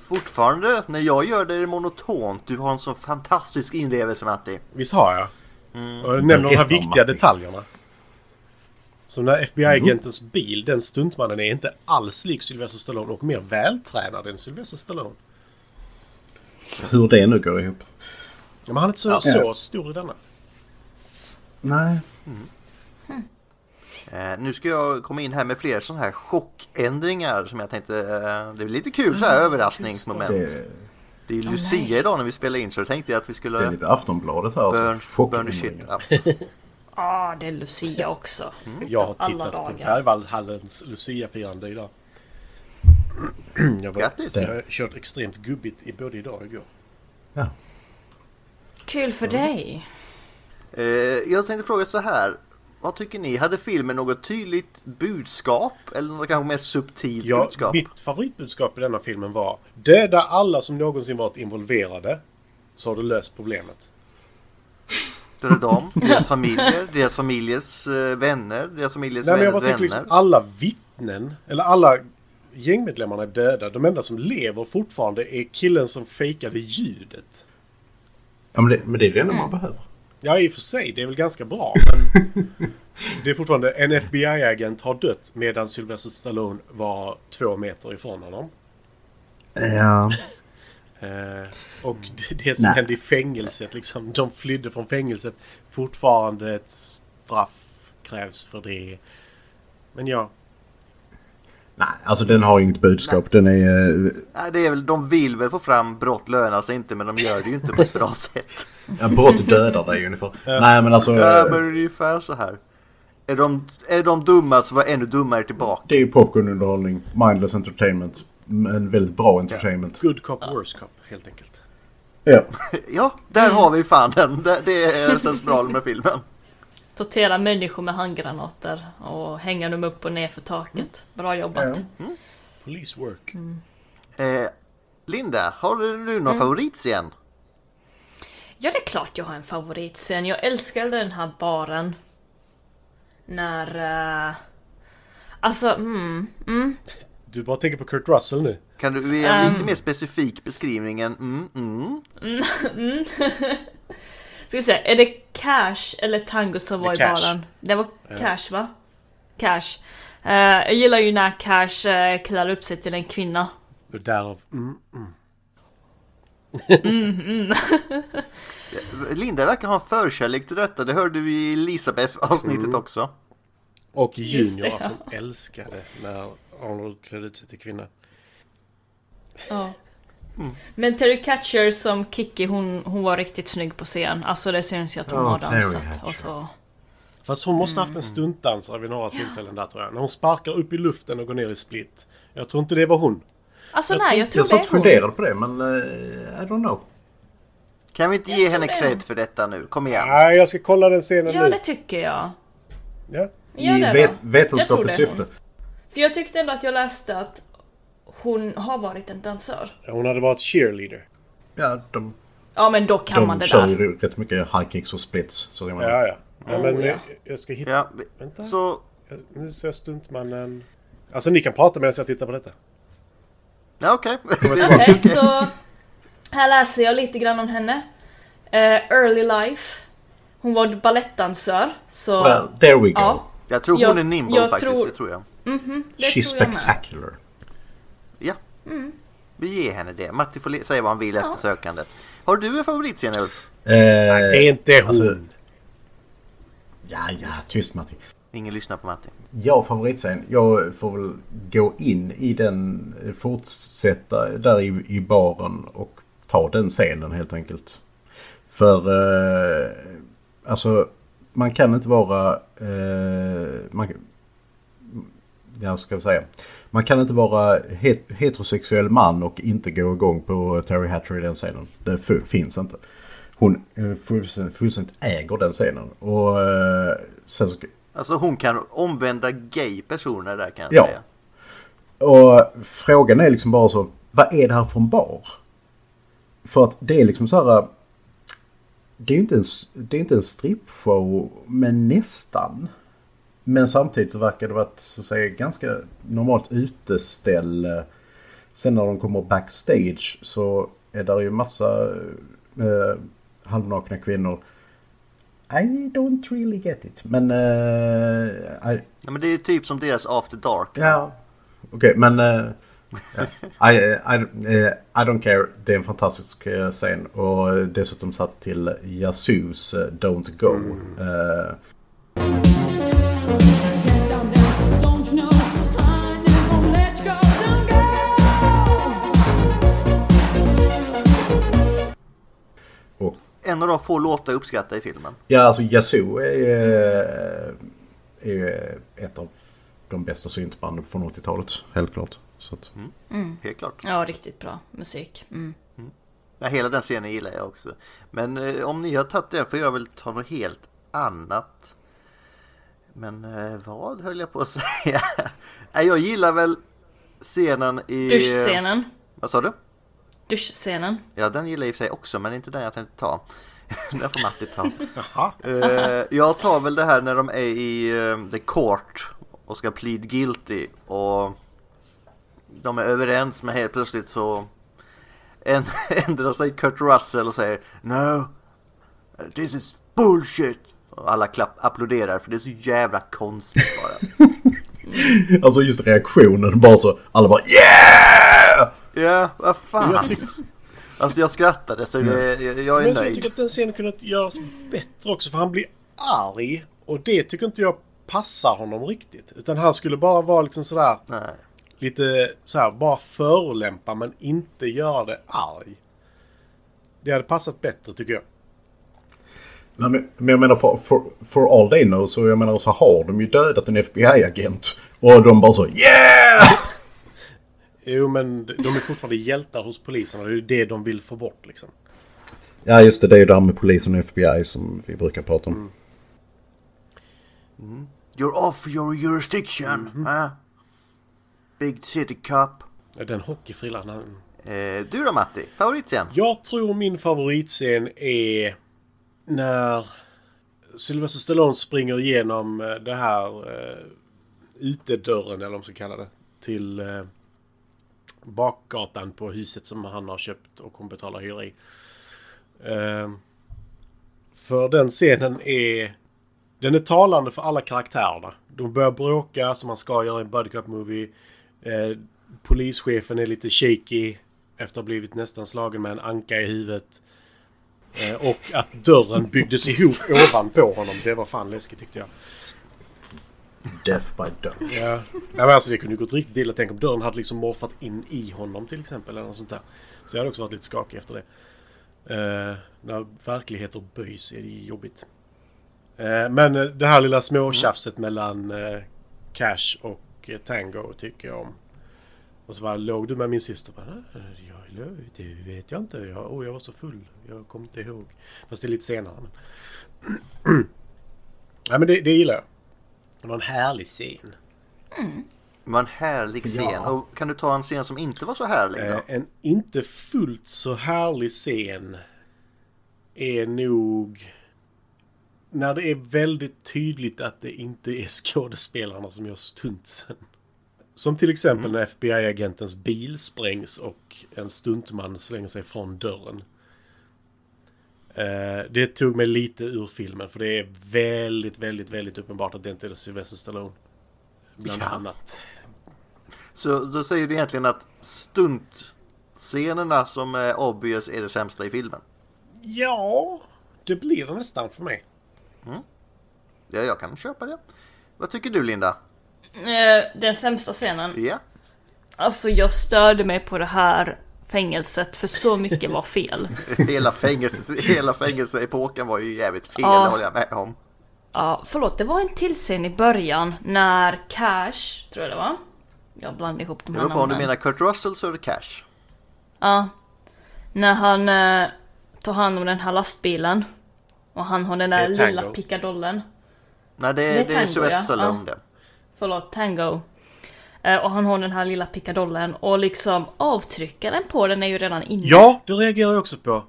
Fortfarande, när jag gör det är det monotont. Du har en så fantastisk inlevelse Matti. visst har jag? Och jag nämner de här viktiga Matti. detaljerna. Som när FBI-agentens bil, den stuntmannen är inte alls lik Sylvester Stallone och mer vältränad än Sylvester Stallone. Hur det nu går ihop. Ja, men han är inte så, Ja. så stor i denna. Nej. Eh, nu ska jag komma in här med fler sådana här chockändringar som jag tänkte, eh, det är lite kul så här överraskningsmoment. Det, Det är ju Lucia idag när vi spelar in så då tänkte jag att vi skulle det är lite Aftonbladet här. burn, Alltså. burn shit up. Ah, det är Lucia också. Jag har Alla tittat på dagar. Bergvallhallens Lucia-firande idag. Jag, var, Grattis! jag har kört extremt gubbigt i både idag och igår. Ja. Kul för dig. Eh, jag tänkte fråga så här. Vad tycker ni? Hade filmen något tydligt budskap? Eller något kanske mer subtilt Ja, budskap? mitt favoritbudskap i denna filmen var Döda alla som någonsin varit involverade så har du löst problemet. Det är de, deras familjer, deras familjers eh, vänner, deras familjers Nej men jag vänners tänker vänner. liksom alla vittnen, eller alla gängmedlemmarna är döda. De enda som lever fortfarande är killen som fejkade ljudet. Ja, men det, men det är det enda Mm. man behöver. Ja i och för sig, det är väl ganska bra. Men det är fortfarande en FBI-agent har dött medan Sylvester Stallone var två meter ifrån honom. Ja. Eh, och det, det som Nej. hände i fängelset liksom. De flydde från fängelset. Fortfarande ett straff krävs för det. Men ja, Nej, alltså den har inget budskap. Den är... eh, Nej, det är väl, de vill väl få fram brott lönar sig inte men de gör det ju inte på ett bra sätt. Ja, brott dödar dig ungefär. Nej men alltså... Ja, men det är ungefär så här. Är de, är de dumma så var ännu dummare tillbaka. Det är ju popcornunderhållning. Mindless entertainment. En väldigt bra entertainment. good cop, worse cop helt enkelt. Ja. Ja, där har vi fan den. Det, är sensationellt med filmen. Tortera människor med handgranater och hänga dem upp och ner för taket. Bra jobbat. Police work. Eh, Linda, har du Mm. någon favoritscen? Ja, det är klart jag har en favoritscen. Jag älskade den här baren. När... Uh, alltså, mm, mm. Du bara tänker på Kurt Russell nu. Kan du ge en Ehm. lite mer specifik beskrivning än mm, mm? Ska vi se, är det Cash eller Tango som var i Cash. baren? Det var Cash va? Cash. Eh, jag gillar ju när Cash uh, klär upp sig till en kvinna. Därav... Mm, mm. Linda verkar ha en förkärlek till detta. Det hörde vi i Elisabeth-avsnittet Mm. också. Och Junior det, att hon älskade när Arnold klädde ut sig till kvinna. Ja. Men Terry Catcher som Kiki, hon, hon var riktigt snygg på scen. Alltså det syns ju att hon Ja, har dansat. Och så... Fast hon måste haft en stuntdansare vid några tillfällen där tror jag. När hon sparkar upp i luften och går ner i split. Jag tror inte det var hon. Alltså Jag nej, tror- jag tror Jag det satt och funderade på det men... eh, I don't know. Kan vi inte Jag ge henne det cred för detta nu? Kom igen. Nej, jag ska kolla den scenen Ja, nu. det tycker jag. Ja. Ja, I det vet- då. Jag tror vetenskapligt det syfte. För jag tyckte ändå att jag läste att hon har varit en dansör. Hon hade varit cheerleader. Ja, de, Ja men då kan man de det kör där. ju rätt mycket high kicks och splits. Så jag menar, Ja, ja. ja men Oh, ja. jag- jag ska hitta... Ja, Vänta. så... Jag- Nu ser jag stuntmannen. Alltså ni kan prata medan jag tittar på detta. Ja, okej. Okej, så här läser jag lite grann om henne. Eh, early life. Hon var balettdansör. Så Well, there we go. ja, Jag tror Jag- hon är nimble jag faktiskt. tror- Det tror jag. det She's tror jag med. spectacular. Ja. Vi ger henne det. Matti får säga vad han vill efter sökandet. Har du en favoritscen Ulf? Eh, Det är inte hon. alltså- ja, ja, tyst Matti. Ingen lyssnar på Martin. Ja favoritscen. Jag får väl gå in i den, fortsätta där i, i baren och ta den scenen helt enkelt. För eh, alltså man kan inte vara... Eh, man, ja, ska jag säga. Man kan inte vara het, heterosexuell man och inte gå igång på Terry Hatcher i den scenen. Det f- finns inte. Hon eh, fullständigt, fullständigt äger den scenen. Och eh, sen så, Alltså hon kan omvända gay personer där kan jag Ja. säga. Och frågan är liksom bara så, vad är det här för en bar? För att det är liksom så här... Det är ju inte en, det är inte en strippshow, men nästan. Men samtidigt så verkar det vara ett så att säga, ganska normalt uteställ. Sen när de kommer backstage så är det ju massa eh, halvnakna kvinnor. I don't really get it. Men... Eh, I, Ja, men det är typ som deras After Dark. Ja, okej men... eh, ja. I, I, eh, I don't care. Det är en fantastisk scen och dessutom satt till Yasus Don't Go. Eh, en av de få låtar jag uppskattar i filmen. Ja, alltså Yazoo är, eh, är ett av de bästa syntbanden från 80-talet. Helt klart. Så att, Helt klart. Ja, riktigt bra musik. Mm. Ja, hela den scenen gillar jag också. Men eh, om ni har tagit det får jag väl ta något helt annat. Men eh, vad höll jag på att säga? Jag gillar väl scenen i... Duschscenen. Vad sa du? Duschscenen. Ja, den gillar jag i och för sig också, men inte den jag tänkte ta. den får Matti ta. Jaha. Eh, jag tar väl det här när de är i eh, the court och ska plead guilty och de är överens men helt plötsligt så en- ändrar sig Kurt Russell och säger No, this is bullshit. Och alla klapp, applåderar för det är så jävla konstigt bara. alltså just reaktionen bara så. Alla bara yeah! Ja, vad fan. Jag tycker, Alltså jag skrattade så det, jag, jag är men jag tycker nöjd. att den scenen kunde göras bättre också för han blir arg. Och det tycker inte jag passar honom riktigt. Utan han skulle bara vara liksom sådär Nej. lite såhär bara förolämpa men inte göra det arg. Det hade passat bättre tycker jag. Nej, Men, men jag menar for, for, for all they know så jag menar så har de ju dödat en FBI-agent. Och de bara så yeah! Jo men de är fortfarande hjältar hos polisen och det är det de vill få bort liksom. Ja just det, det är ju det här med polisen och FBI som vi brukar prata om. You're off your jurisdiction. huh? Big city cop. Den hockeyfrillan. Eh, du då Matti, favoritscen? Jag tror min favoritscen är när Sylvester Stallone springer igenom eh, det här uh, utedörren eller vad man ska kalla det. Till eh, bakgatan på huset som han har köpt och hon betalar hyra i. Eh, för den scenen är... Den är talande för alla karaktärerna. De börjar bråka som man ska göra i en buddy movie. Eh, polischefen är lite shaky efter att ha blivit nästan slagen med en anka i huvudet. Eh, och att dörren byggdes ihop ovanpå honom. Det var fan läskigt tyckte jag. Death by done. Ja. ja men alltså det kunde ju gått riktigt illa. Tänk om dörren hade liksom morfat in i honom till exempel. Eller något sånt där. Så jag hade också varit lite skakig efter det. Eh, när verkligheter böjs är det jobbigt. Eh, men eh, det här lilla småtjafset mellan eh, Cash och Tango tycker jag om. Och så bara, låg du med min syster? Bara, "Nej, jag det vet jag inte. Jag, oh, jag var så full. Jag kommer inte ihåg. Fast det är lite senare. Men... ja, men det, det gillar jag. Det var en härlig scen. Det var en härlig scen. Ja. Och kan du ta en scen som inte var så härlig då? Eh, en inte fullt så härlig scen är nog när det är väldigt tydligt att det inte är skådespelarna som gör stuntsen. Som till exempel när FBI-agentens bil sprängs och en stuntman slänger sig från dörren. Eh, det tog mig lite ur filmen för det är väldigt, väldigt, väldigt uppenbart att det inte är Sylvester Stallone. Bland Ja. annat. Så då säger du egentligen att stuntscenerna som är obvious är det sämsta i filmen? Ja, det blir det nästan för mig. Ja, jag kan köpa det. Vad tycker du Linda? Eh, den sämsta scenen. Ja? Alltså jag störde mig på det här fängelset för så mycket var fel. Hela, fängelse, hela fängelseepoken var ju jävligt fel, Ja. det håller jag med om. Ja, förlåt, det var en till scen i början när Cash, tror jag det var. Jag blandade ihop de Det här beror på om du namnen. menar Kurt Russell så är det Cash. Ja. När han eh, tar hand om den här lastbilen. Och han har den där Det är lilla pickadollen. Nej, det, Det det är är, Tango, Sylvester ja. Stallone Ja. det. Förlåt, Tango. Eh, och han har den här lilla pickadollen och liksom avtryckaren på den är ju redan inne. Ja, det reagerar jag också på.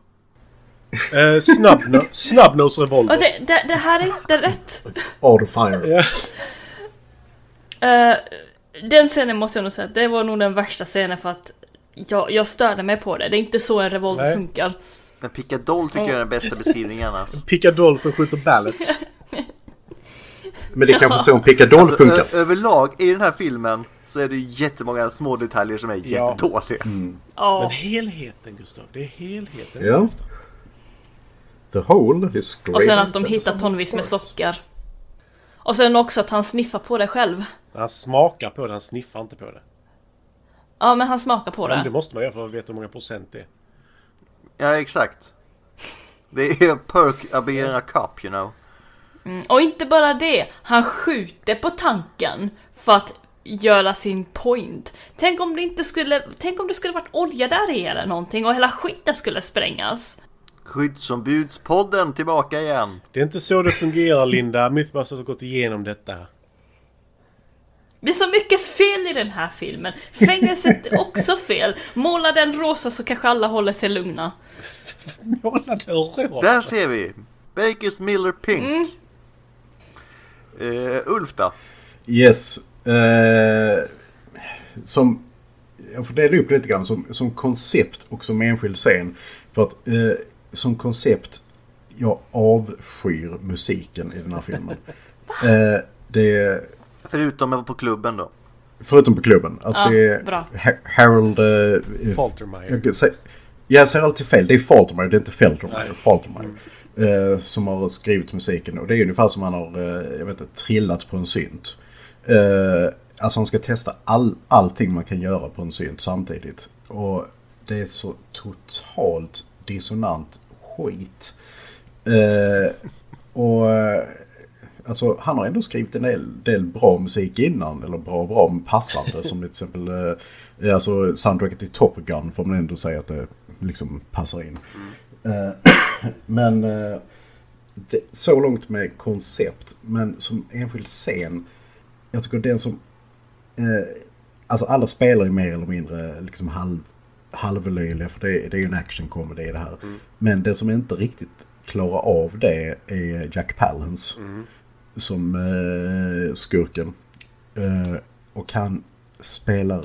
Eh, Och revolver. det, det, det här är inte rätt. Auto fire. Ja. Eh, den scenen måste jag nog säga, det var nog den värsta scenen för att jag, jag störde mig på det. Det är inte så en revolver Nej. funkar. Men pickadoll tycker jag är den bästa beskrivningen annars. Pickadoll som skjuter ballets. Men det är kanske så en pickadoll Alltså, funkar. överlag i den här filmen så är det jättemånga små detaljer som är Ja. jättedåliga. Ja. Men helheten Gustav, det är helheten. Ja. The whole is great. Och sen att de hittar tonvis med socker. Och sen också att han sniffar på det själv. Han smakar på det, han sniffar inte på det. Ja men han smakar på Men det det. måste man göra för att veta hur många procent det är. Ja, exakt. Det är perk of being a cop, you know. Mm, Och inte bara det, han skjuter på tanken för att göra sin point. Tänk om det inte skulle, tänk om det skulle varit olja där i eller någonting och hela skiten skulle sprängas. Skyddsombudspodden tillbaka igen. Det är inte så det fungerar Linda. Mythbusters har gått igenom detta. Det är så mycket fel i den här filmen. Fängelset är också fel. Måla den rosa så kanske alla håller sig lugna. Målade rosa. Där ser vi! Bakers Miller Pink. Eh, Ulf då? Yes. Eh, som... Jag får dela upp lite grann som, som koncept och som enskild scen. För att eh, som koncept, jag avskyr musiken i den här filmen. Eh, det Förutom på klubben då. Förutom på klubben. Alltså Ja, det är bra. Ha- Harold... Eh, Faltermeyer. jag, säger, jag säger alltid fel. Det är Faltermeyer, det är inte Feltermeyer. Faltermeyer. Eh, som har skrivit musiken. Och det är ungefär som han har, eh, jag vet inte, trillat på en synt. Eh, alltså han ska testa all, allting man kan göra på en synt samtidigt. Och det är så totalt dissonant skit. Eh, och eh, alltså han har ändå skrivit en del, del bra musik innan. Eller bra bra men passande. som till exempel eh, alltså soundtracket till Top Gun får man ändå säga att det liksom passar in. Eh, men eh, det, så långt med koncept. Men som enskild scen. Jag tycker den som... Eh, alltså alla spelar ju mer eller mindre liksom halv, halvlöjliga. För det, det är ju en actionkomedi det här. Men det som inte riktigt klarar av det är Jack Palance. Som eh, skurken. Eh, och han spelar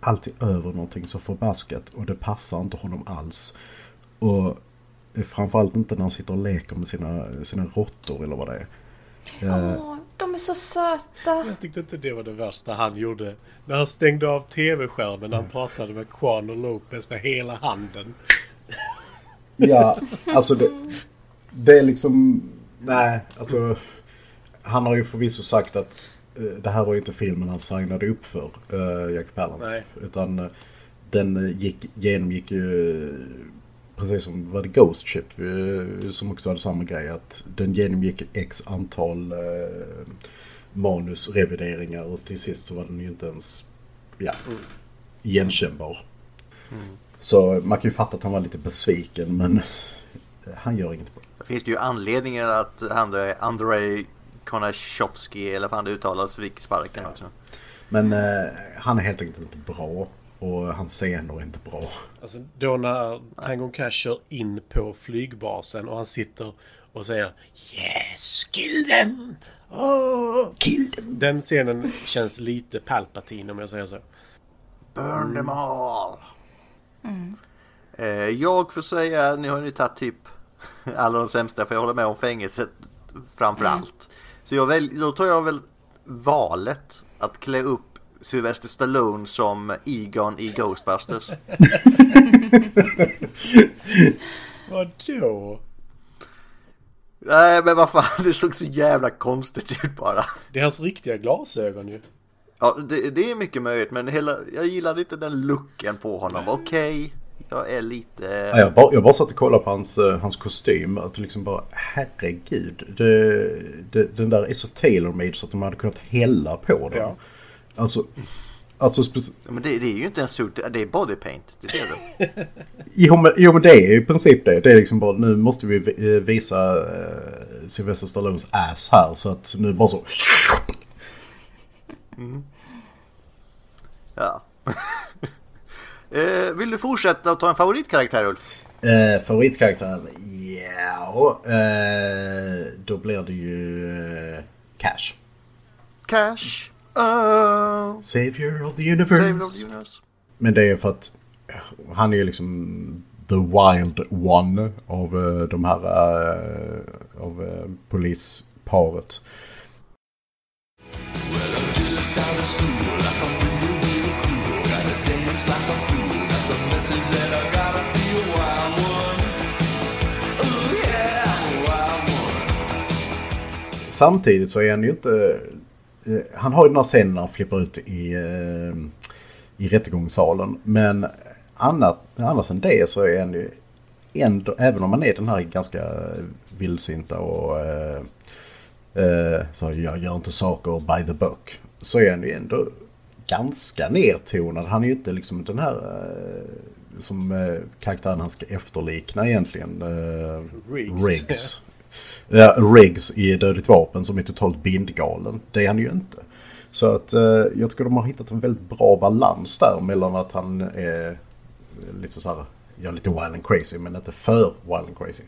alltid över någonting så förbaskat. Och det passar inte honom alls. Och framförallt inte när han sitter och leker med sina, sina råttor eller vad det är. Eh, Åh, de är så söta. Jag tyckte inte det var det värsta han gjorde. När han stängde av tv-skärmen när han pratade med Juan och Lopez med hela handen. Ja, alltså det, det är liksom... Nej, alltså... Han har ju förvisso sagt att eh, det här var ju inte filmen han signade upp för, uh, Jack Palance. Utan eh, den gick, genomgick ju, precis som var det Ghost Ship, eh, som också hade samma grej, att den genomgick x antal uh, manusrevideringar och till sist så var den ju inte ens ja, igenkännbar. Så man kan ju fatta att han var lite besviken men han gör inget bra. Det finns det ju anledningar att Andrei, Andrei eller vad det uttalas fick sparken också. Men eh, han är helt enkelt inte bra och hans scener är inte bra. Alltså då när Tango Cash kör in på flygbasen och han sitter och säger Yes, kill them! Oh, kill them! Den scenen känns lite Palpatine om jag säger så. Burn them all! Eh, jag får säga, ni har ju tagit typ alla de sämsta för jag håller med om fängelset framför allt. Så jag väl, då tar jag väl valet att klä upp Sylvester Stallone som Egon i Ghostbusters. Vadå? Nej men vad fan, det såg så jävla konstigt ut bara. Det är hans riktiga glasögon ju. Ja, det, det är mycket möjligt men hela, jag gillade inte den looken på honom. Okej, jag är lite... Ja, jag, bara, jag bara satt och kollade på hans, eh, hans kostym. Att liksom bara, herregud. Det, det, den där är så tailor-made så att de hade kunnat hälla på den. Ja. Alltså, alltså Ja, Men det, det är ju inte en suit, det är body paint. Det ser du. jo, men, jo men det är i princip det. Det är liksom bara, nu måste vi vi- visa uh, Sylvester Stallones ass här. Så att nu bara så... Ja. eh, vill du fortsätta att ta en favoritkaraktär Ulf? Uh, favoritkaraktär? Ja, eh, då blir det ju eh, Cash. Cash. Oh, Savior of the universe. Of the universe. Men det är för att han är liksom the wild one av eh, de här eh, av eh, polisparet. Samtidigt så är han ju inte... eh, Han har ju den här scenen när han flippar ut i, eh, i rättegångssalen. Men annat, annars än det så är han ju ändå, även om man är den här ganska vildsinta och eh, eh, så jag gör inte saker by the book. Så är han ju ändå ganska nedtonad. Han är ju inte liksom den här eh, som eh, karaktären han ska efterlikna egentligen. Eh, Riggs. Riggs. Ja, Riggs i Dödligt vapen som är totalt bindgalen. Det är han ju inte. Så att eh, jag tycker de har hittat en väldigt bra balans där mellan att han är lite så här, ja lite wild and crazy men inte för wild and crazy.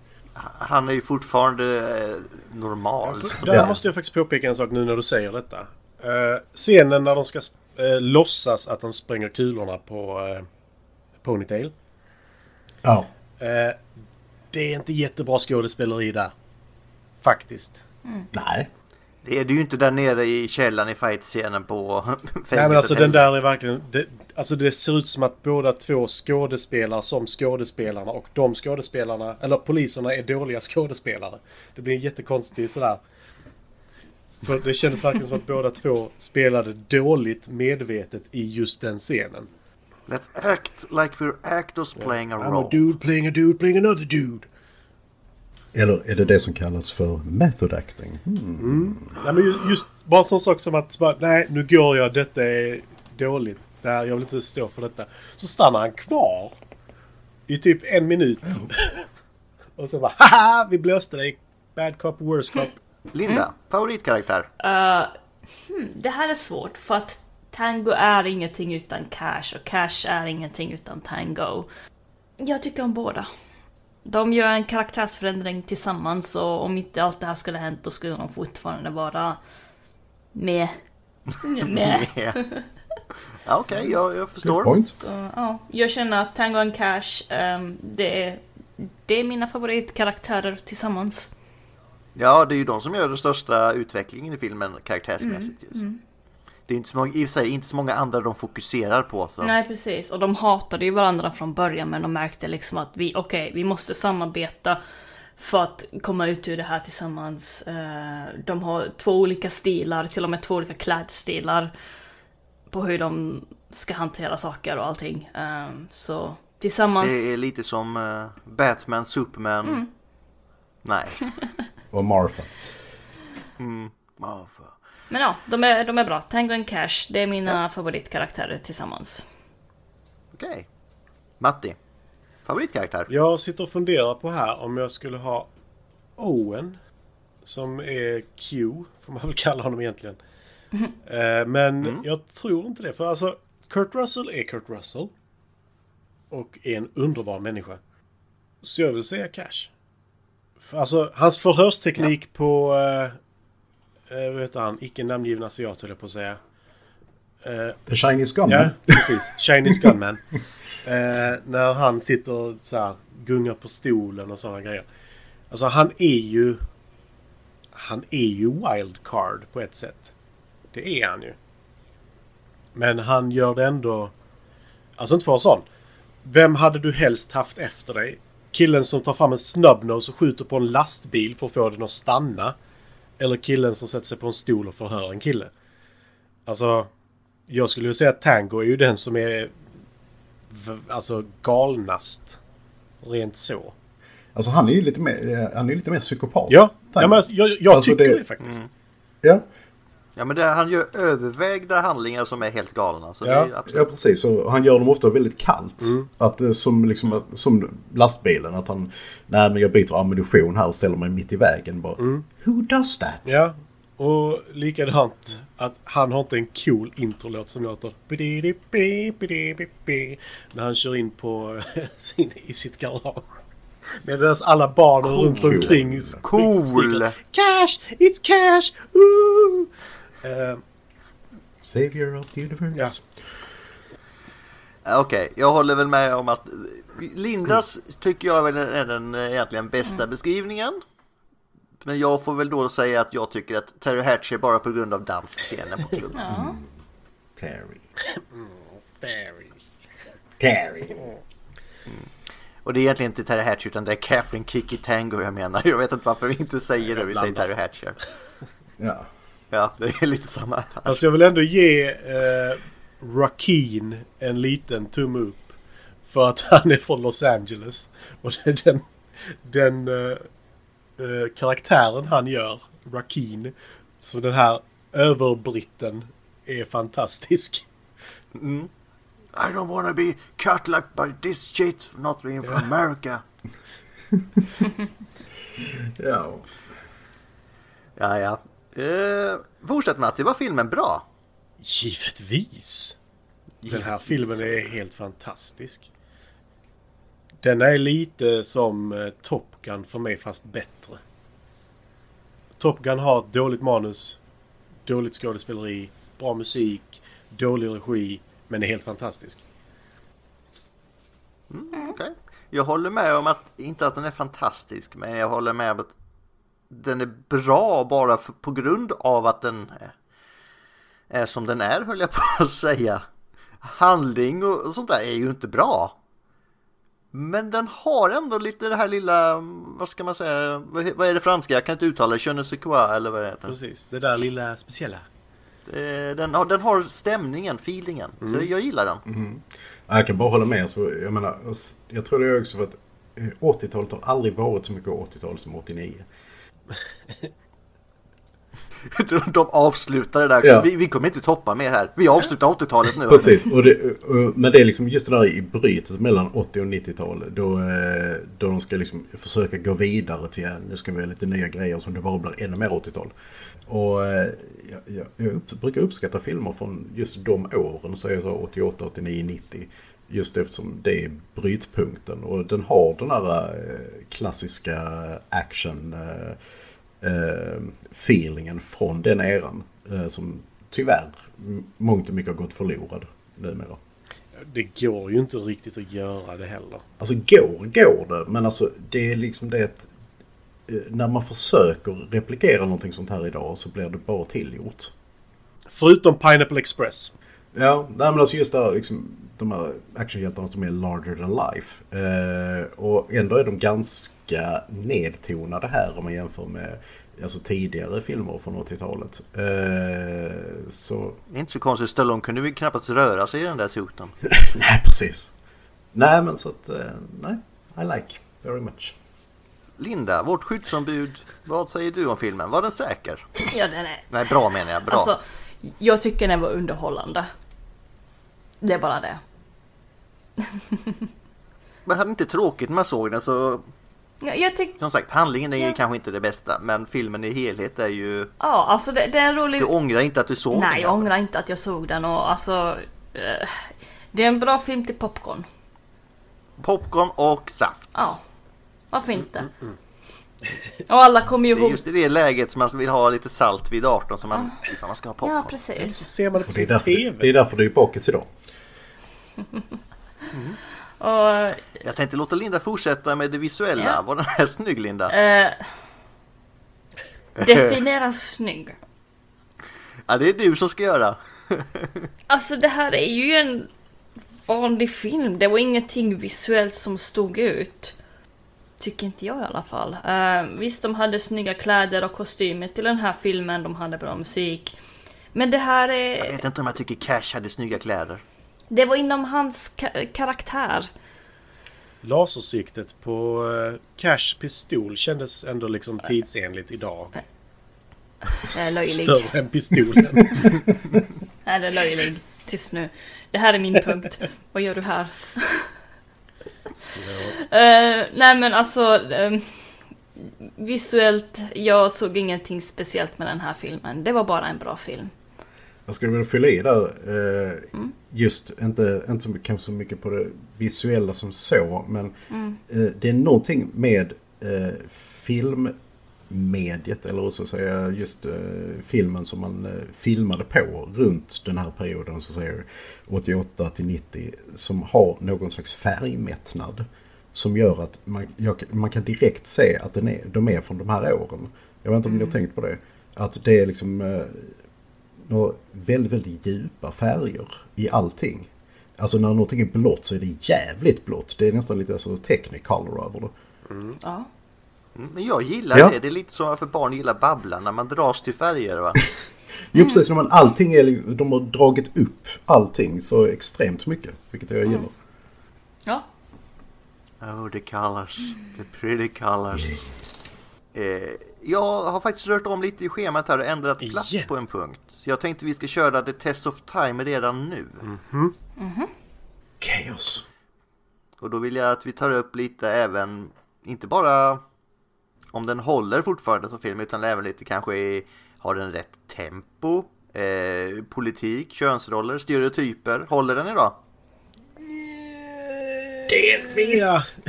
Han är ju fortfarande eh, normal. att Där måste jag faktiskt påpeka en sak nu när du säger detta. Uh, scenen när de ska uh, låtsas att de spränger kulorna på uh, Ponytail. Ja. Eh, det är inte jättebra skådespeleri där. Faktiskt. Nej. Det är det ju inte där nere i källaren i fight-scenen på fängelset. Nej men alltså den där är verkligen... Det, alltså det ser ut som att båda två skådespelar som skådespelarna och de skådespelarna, eller poliserna är dåliga skådespelare. Det blir jättekonstigt sådär. För det kändes verkligen som att båda två spelade dåligt medvetet i just den scenen. Let's act like we're actors playing a I'm a role. dude playing a dude playing another dude. Eller är det det som kallas för method acting? Hmm. Nej, men ju- just bara en sån sak som att bara, nej nu går jag, detta är dåligt. Det här, jag vill inte stå för detta. Så stannar han kvar i typ en minut. Och så bara haha vi blåste dig. Bad cop, worst cop. Linda, favoritkaraktär? Uh, hmm, det här är svårt för att Tango är ingenting utan Cash och Cash är ingenting utan Tango. Jag tycker om båda. De gör en karaktärsförändring tillsammans och om inte allt det här skulle ha hänt då skulle de fortfarande vara med. med. Ja. Okej, jag, jag Good förstår. Så, ja, jag känner att Tango och Cash, ehm, det, är, det är mina favoritkaraktärer tillsammans. Ja, det är ju de som gör den största utvecklingen i filmen karaktärsmässigt. Mm, just. Det är inte så många, i och sig inte så många andra de fokuserar på. Så. Nej precis, och de hatade ju varandra från början men de märkte liksom att vi, okej, vi måste samarbeta för att komma ut ur det här tillsammans. Eh, De har två olika stilar, till och med två olika klädstilar på hur de ska hantera saker och allting. Eh, Så tillsammans... Det är lite som eh, Batman, Superman. Mm. Nej. Och Martha. Varför? Men ja, de är, de är bra. Tango and Cash, det är mina favoritkaraktärer tillsammans. Okej. Matti. Favoritkaraktär? Jag sitter och funderar på här om jag skulle ha Owen. Som är Q, får man väl kalla honom egentligen. Eh, men jag tror inte det. För alltså, Kurt Russell är Kurt Russell. Och är en underbar människa. Så jag vill säga Cash. För, alltså, hans förhörsteknik på... Uh, uh, vad heter han? Icke namngiven asiat höll jag på att säga. Eh, The Chinese Gunman. Ja, precis. Chinese Gunman. eh, när han sitter och så här, gungar på stolen och sådana grejer. Alltså han är ju... Han är ju wildcard på ett sätt. Det är han ju. Men han gör det ändå... Alltså inte för att sån. Vem hade du helst haft efter dig? Killen som tar fram en snubnose och skjuter på en lastbil för att få den att stanna? Eller killen som sätter sig på en stol och förhör en kille? Alltså... Jag skulle ju säga att Tango är ju den som är alltså galnast. Rent så. Alltså han är ju lite mer, eh, han är lite mer psykopat. Ja, ja men jag, jag Alltså, tycker det, det- faktiskt. ja. Ja, men det, han gör övervägda handlingar som är helt galna. Så Ja. det är ju Ja, absolut... precis. Och han gör dem ofta väldigt kallt. Mm. Att, eh, som, liksom, att- som lastbilen. Att han, nej men jag byter ammunition här och ställer mig mitt i vägen. Bara, Who does that? Mm. Ja, och likadant att han har inte en cool introlåt som låter när han kör in på sin, i sitt garage. Medan alla barnen Cool. runt omkring Cool. Cash! It's cash! Woo! Eh, Savior of the universe. Ja. Okej, jag håller väl med om att Lindas tycker jag väl är den eh, egentligen bästa beskrivningen. Men jag får väl då säga att jag tycker att Terry Hatcher bara på grund av dansscenen på klubben. Ja. Terry. Barry. Terry. Och det är egentligen inte Terry Hatcher utan det är Catherine Kiki Tango jag menar. Jag vet inte varför vi inte säger det, vi säger. Terry Hatcher. Ja. Ja, det är lite samma. Fast jag vill ändå ge eh, Rakeen en liten tumme upp. För att han är från Los Angeles. Och det är den, den eh, eh, karaktären han gör, Rakeen, så den här överbritten, är fantastisk. I don't wanna be cut like by this shit for not being from America. Ja. Ja, ja. Eh, fortsätt Matti, var filmen bra? Givetvis! Den här filmen är helt fantastisk. Den är lite som eh, Top Gun för mig fast bättre. Top Gun har ett dåligt manus, dåligt skådespeleri, bra musik, dålig regi, men är helt fantastisk. Okej. Jag håller med om att, inte att den är fantastisk, men jag håller med om att den är bra bara för, på grund av att den är, är som den är, höll jag på att säga. Handling och, och sånt där är ju inte bra. Men den har ändå lite det här lilla, vad ska man säga, vad, vad är det franska? Jag kan inte uttala det, je ne sais quoi, eller vad det heter. Precis, det där lilla speciella. Eh, Den har, den har stämningen, feelingen. Så jag gillar den. Ja, Jag kan bara hålla med. Så jag, menar, jag tror det är också för att eh, 80-talet har aldrig varit så mycket 80-tal som 89. De, avslutar det där. Ja. Vi, vi kommer inte toppa mer här. Vi avslutar 80-talet nu. Precis, och det, och- men det är liksom just det där i brytet mellan 80 och 90-tal. Då, eh, då de ska liksom försöka gå vidare till nu ska vi ha lite nya grejer som det bara blir ännu mer 80-tal. Och eh, jag, jag, jag upp, brukar uppskatta filmer från just de åren, så jag så 88, 89, 90. Just eftersom det är brytpunkten och den har den här eh, klassiska action eh, feelingen från den eran. Eh, som tyvärr mångt och mycket har gått förlorad numera. Det går ju inte riktigt att göra det heller. Alltså går, går det. Men alltså det är liksom det att eh, när man försöker replikera någonting sånt här idag så blir det bara tillgjort. Förutom Pineapple Express. Ja, nej men alltså just det här, liksom, de här actionhjältarna som är larger than life. Eh, och ändå är de ganska nedtonade här om man jämför med alltså, tidigare filmer från 80-talet. Eh, så inte så konstigt. Stallone kunde ju knappast röra sig i den där suiten. Nej, precis. Nej, men så att... eh, Nej, I like very much. Linda, vårt skyddsombud. Vad säger du om filmen? Var den säker? Ja, den är... Nej, bra menar jag. Bra. Alltså, jag tycker den var underhållande. Det är bara det. Men hade inte tråkigt när man såg den så... Ja, Jag tycker... Som sagt, handlingen är ju Ja. kanske inte det bästa. Men filmen i helhet är ju... Ja, alltså det, det är en rolig... Du ångrar inte att du såg den? Nej, jag ångrar inte att jag såg den och alltså... eh, det är en bra film till popcorn. Popcorn och saft. Ja. Varför inte? Och alla kommer ju Det är ihåg... just i det läget som man vill ha lite salt vid 18 som man, ifall man ska ha popcorn. Ja, Så precis. ser man det på det, sin därför, TV. det är därför du är bakis idag. Och... Jag tänkte låta Linda fortsätta med det visuella. Ja. Var den här snygg Linda? Eh, definiera snygg. Ja, det är du som ska göra. Alltså det här är ju en vanlig film. Det var ingenting visuellt som stod ut. Tycker inte jag i alla fall. Eh, visst, de hade snygga kläder och kostymer till den här filmen. De hade bra musik. Men det här Jag är... vet inte om jag tycker Cash hade snygga kläder. Det var inom hans ka- karaktär. Lasersiktet på eh, Cash pistol kändes ändå liksom tidsenligt idag. Jag är löjlig. Större än pistolen. Nej, det är löjlig. Tyst nu. Det här är min punkt. Vad gör du här? Eh, nej men alltså... ehm, visuellt, jag såg ingenting speciellt med den här filmen. Det var bara en bra film. Jag skulle vilja fylla i där. Eh, Just inte, inte så kanske så mycket på det visuella som så. Men eh, det är någonting med eh, filmmediet. Eller så att säga just eh, filmen som man eh, filmade på runt den här perioden. Så säga 88 till 90. Som har någon slags färgmättnad. Som gör att man, jag, man kan direkt se att den är, de är från de här åren. Jag vet inte om ni har tänkt på det. Att det är liksom eh, några väldigt, väldigt djupa färger i allting. Alltså när någonting är blått så är det jävligt blått. Det är nästan lite alltså, technicolor över det. Ja. Mm, Men jag gillar Ja. det. Det är lite som varför barn gillar Babblan när man dras till färger va? Jo precis, när man, allting är, li- de har dragit upp allting så extremt mycket. Vilket jag gillar. Ja. Oh, the colors. The pretty colors. Eh, jag har faktiskt rört om lite i schemat här och ändrat plats Igen? på en punkt. Så jag tänkte vi ska köra The Test of Time redan nu. Chaos. Och då vill jag att vi tar upp lite även, inte bara om den håller fortfarande som film, utan även lite kanske i, har den rätt tempo, eh, politik, könsroller, stereotyper. Håller den idag? Delvis!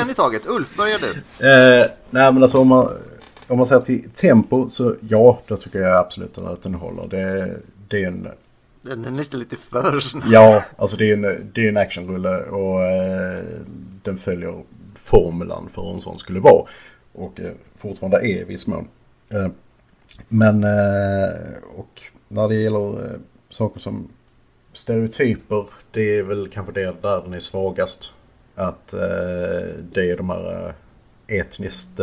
En i taget. Ulf, börjar du. Eh, nej men alltså om man, om man ser till tempo så ja, då tycker jag absolut att den håller. Det, det är en, Den är nästan lite för snabb. ja, alltså det är en, det är en actionrulle och eh, den följer formulan för hur en sån skulle vara. Och eh, fortfarande är i viss mån. Eh, men, eh, och när det gäller saker som stereotyper, det är väl kanske det där den är svagast. Att det är de här etniskt,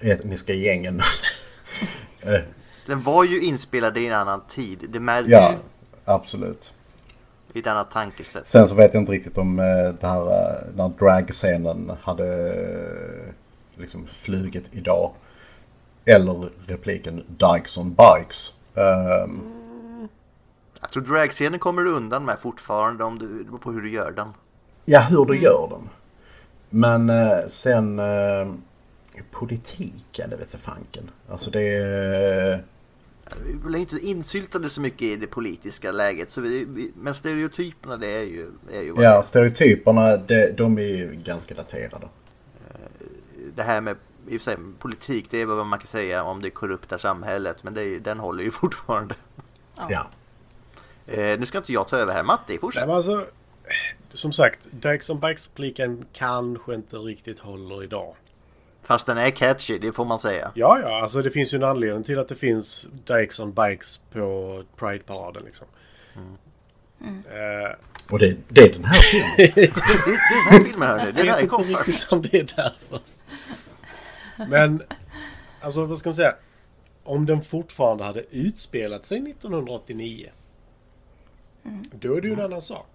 etniska gängen. Den var ju inspelad i en annan tid. Det märks ja, absolut. ju ett annat tankesätt. Sen så vet jag inte riktigt om eh, det här, eh, den här dragscenen hade eh, liksom flugit idag. Eller repliken Dykes on Bikes. Ehm, Jag tror dragscenen kommer du undan med fortfarande om du, på hur du gör den. ja, hur du gör den. Men eh, sen eh, politik, ja det vet jag fanken. Alltså det är... Vi blir inte insyltade så mycket i det politiska läget. Så vi, vi, men stereotyperna det är ju, är ju det Ja, är. stereotyperna de, de är ju ganska daterade. Det här med i och för sig, politik, det är vad man kan säga om det korrupta samhället. Men det den håller ju fortfarande. Ja. Eh, nu ska inte jag ta över här. Matti, Nej, fortsätt. men alltså, som sagt, Dykes on Bikes-repliken kanske inte riktigt håller idag. Fast den är catchy, det får man säga. Ja, ja, alltså det finns ju en anledning till att det finns Dykes on Bikes på Pride-paraden liksom. Eh, Och det, det är den här filmen. Det, det, är den här filmen hörni, här vet kom inte först. om det är därför. Men, alltså vad ska man säga? Om den fortfarande hade utspelat sig 1989. Då är det ju en annan sak.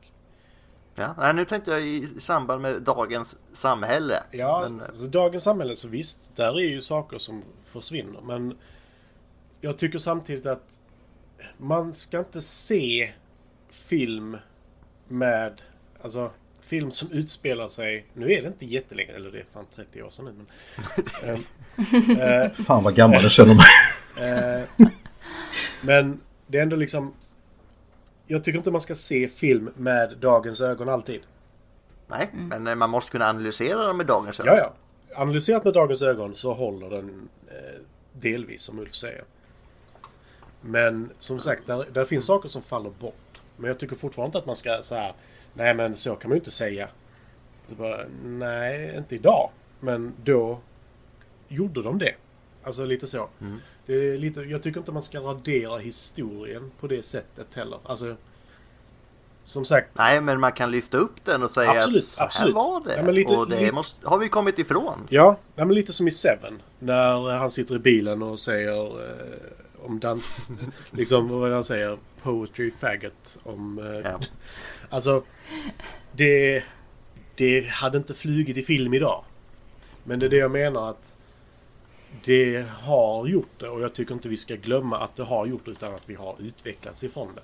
Ja, nej, nu tänkte jag i samband med dagens samhälle. Ja, Men, eh, alltså, dagens samhälle så visst, där är ju saker som försvinner. Men jag tycker samtidigt att man ska inte se film med, alltså film som utspelar sig, nu är det inte jättelänge, eller det är fan 30 år sedan nu. Men, eh, Fan vad gammal jag känner mig. Eh, men det är ändå liksom... Jag tycker inte man ska se film med dagens ögon alltid. nej, men eh, man måste kunna analysera dem med dagens ögon. Ja, ja. Analyserat med dagens ögon så håller den eh, delvis, som Ulf säger. Men som sagt, där, där finns saker som faller bort. Men jag tycker fortfarande inte att man ska så här... Nej, men så kan man ju inte säga. Så bara, nej, inte idag. Men då gjorde de det. Alltså lite så. Det är lite, jag tycker inte man ska radera historien på det sättet heller. Alltså, som sagt, Nej, men man kan lyfta upp den och säga Absolut, att så här absolut. var det. Ja, lite- och det måste, har vi kommit ifrån. Ja, nej, men lite som i Seven. När han sitter i bilen och säger eh, om Dan... liksom vad han säger? Poetry faggot. Om... Eh, Ja. Alltså, det... Det hade inte flugit i film idag. Men det är det jag menar att det har gjort det och jag tycker inte vi ska glömma att det har gjort det utan att vi har utvecklats ifrån det.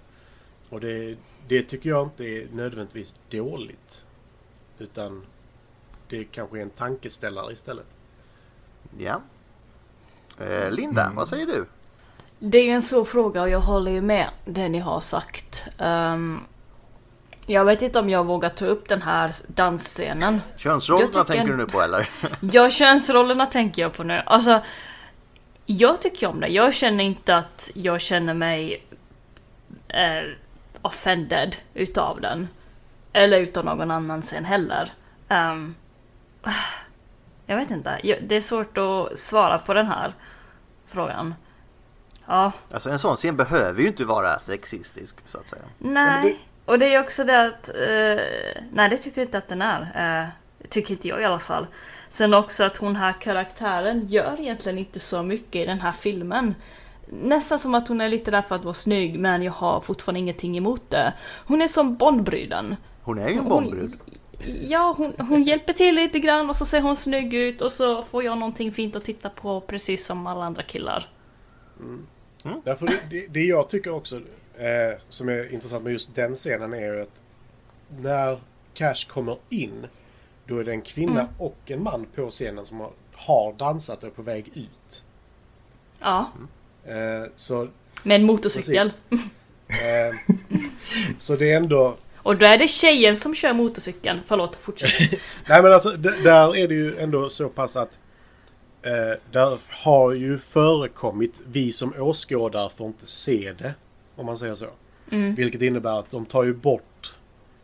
Och det, det tycker jag inte är nödvändigtvis dåligt. Utan det kanske är en tankeställare istället. Ja. Eh, Linda, vad säger du? Det är ju en svår fråga och jag håller ju med det ni har sagt. Ehm, jag vet inte om jag vågar ta upp den här dansscenen. Könsrollerna tänker du nu på eller? Ja, könsrollerna tänker jag på nu. Alltså, jag tycker om det. Jag känner inte att jag känner mig eh, offended utav den. Eller utav någon annan scen heller. Ehm, jag vet inte. Det är svårt att svara på den här frågan. Ja, Alltså en sån scen behöver ju inte vara sexistisk så att säga. nej. Och det är också det att... Eh, nej, det tycker jag inte att den är. Eh, tycker inte jag i alla fall. Sen också att hon här karaktären gör egentligen inte så mycket i den här filmen. Nästan som att hon är lite där för att vara snygg men jag har fortfarande ingenting emot det. Hon är som Bondbruden. Hon är ju en Bondbrud. Ja, hon, hon hjälper till lite grann och så ser hon snygg ut och så får jag någonting fint att titta på precis som alla andra killar. Därför det, det, det jag tycker också eh, som är intressant med just den scenen är ju att när Cash kommer in då är det en kvinna och en man på scenen som har, har dansat och är på väg ut. Ja, Eh, så, med en motorcykel. Eh, så det är ändå... Och då är det tjejen som kör motorcykeln. Förlåt, fortsätt. Nej men alltså där är det ju ändå så pass att eh, där har ju förekommit, vi som åskådare får inte se det. Om man säger så. Vilket innebär att de tar ju bort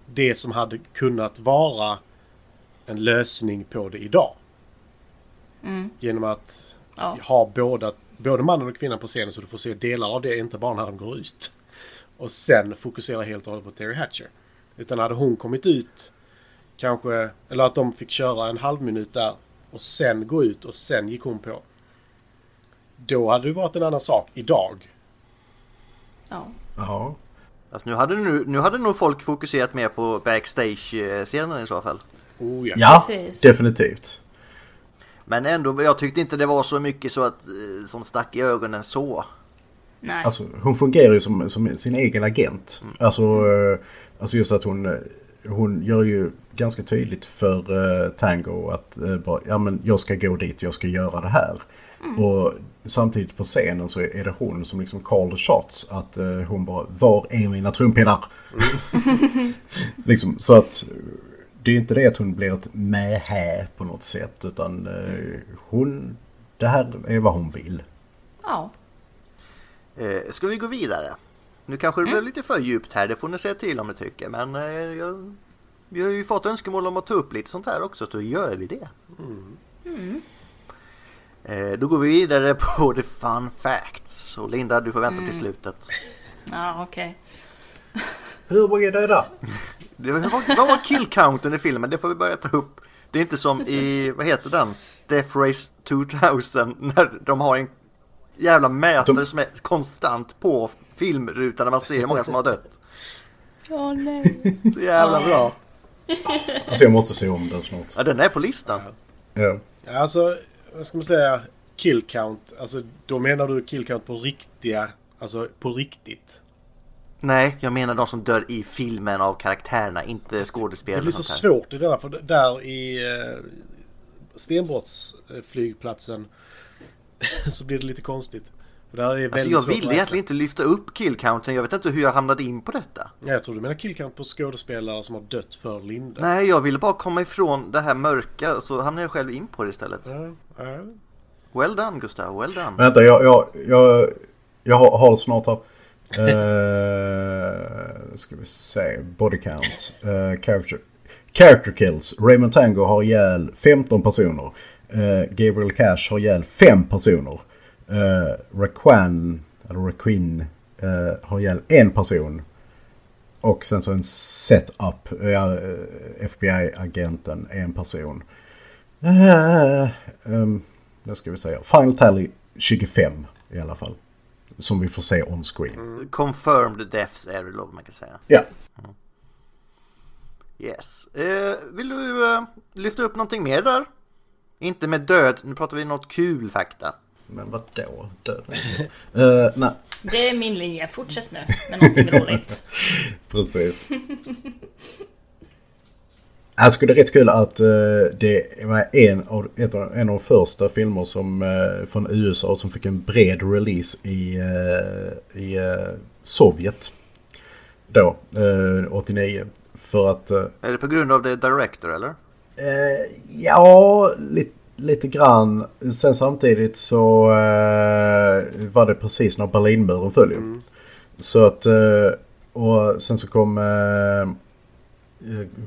det som hade kunnat vara en lösning på det idag. Genom att Ja. ha båda, både mannen och kvinnan på scenen så du får se delar av det, inte bara när de går ut. Och sen fokusera helt och hållet på Terry Hatcher. Utan hade hon kommit ut kanske, eller att de fick köra en halv minut där och sen gå ut och sen gick hon på. Då hade det varit en annan sak idag. Ja. Ja. Alltså, nu, hade nu, nu hade nog folk fokuserat mer på backstage-scenen i så fall. Oh ja. Ja, definitivt. Men ändå, jag tyckte inte det var så mycket så att, eh, som stack i ögonen så. Nej. Alltså, hon fungerar ju som, som sin egen agent. Alltså, eh, alltså just att hon, eh, hon gör ju ganska tydligt för uh, Tango att eh, bara, ja, men jag ska gå dit, jag ska göra det här. Och samtidigt på scenen så är det hon som liksom call the shots. Att eh, hon bara, var är mina trumpinnar? liksom, så att det är inte det att hon blir ett mähä på något sätt. Utan eh, hon, det här är vad hon vill. Ja. Eh, ska vi gå vidare? Nu kanske det blev lite för djupt här, det får ni säga till om ni tycker. Men eh, jag, vi har ju fått önskemål om att ta upp lite sånt här också, så då gör vi det. Eh, då går vi vidare på the fun facts. Och Linda, du får vänta till slutet. Ja, okej. Hur många döda? Det var, vad var kill counten i filmen? Det får vi börja ta upp. Det är inte som i, vad heter den? Death Race 2000 när de har en jävla mätare De- som är konstant på filmrutan när man ser hur många som har dött. Åh nej. Så jävla bra. Alltså jag måste se om den snart. Ja, den är på listan. Ja. Alltså, vad ska man säga? Kill count. Alltså, då menar du kill count på riktiga, alltså på riktigt. Nej, jag menar de som dör i filmen av karaktärerna, inte skådespel. Det blir så svårt i denna, för där i eh, stenbrottsflygplatsen så blir det lite konstigt. Alltså jag ville egentligen inte lyfta upp kill counten. Jag vet inte hur jag hamnade in på detta. Ja, jag tror du menar kill count på skådespelare som har dött för Linda. Nej, jag ville bara komma ifrån det här mörka så hamnade jag själv in på det istället. Ja, ja. Well done Gustav, well done. Vänta, jag, jag, jag, jag har, har det snart här. Uh, ska vi se. Body count. Uh, character, character kills. Raymond Tango har ihjäl 15 personer. Uh, Gabriel Cash har ihjäl 5 personer. Uh, Raquan, eller Raquin, uh, har ihjäl en person. Och sen så en setup. Ja, eh, FBI-agenten, en person. Uh, um, nu ska vi säga. Final tally 25 i alla fall. Som vi får se on screen. Confirmed deaths är det lov man kan säga. Ja. Yes. Eh, vill du eh, lyfta upp någonting mer där? Inte med död, nu pratar vi något kul fakta. Men vad då? Död? uh, nej, Det är min linje. Fortsätt nu med någonting roligt. precis. Jag skulle det är rätt kul att eh, det var en av, ett av, en av de första filmer som, eh, från USA som fick en bred release i, eh, i Sovjet. Då, eh, 89. För att Är det på grund av the director eller? Ja, lite, lite grann. Sen samtidigt så eh, var det precis när Berlinmuren föll ju. Så att, eh, och sen så kom eh,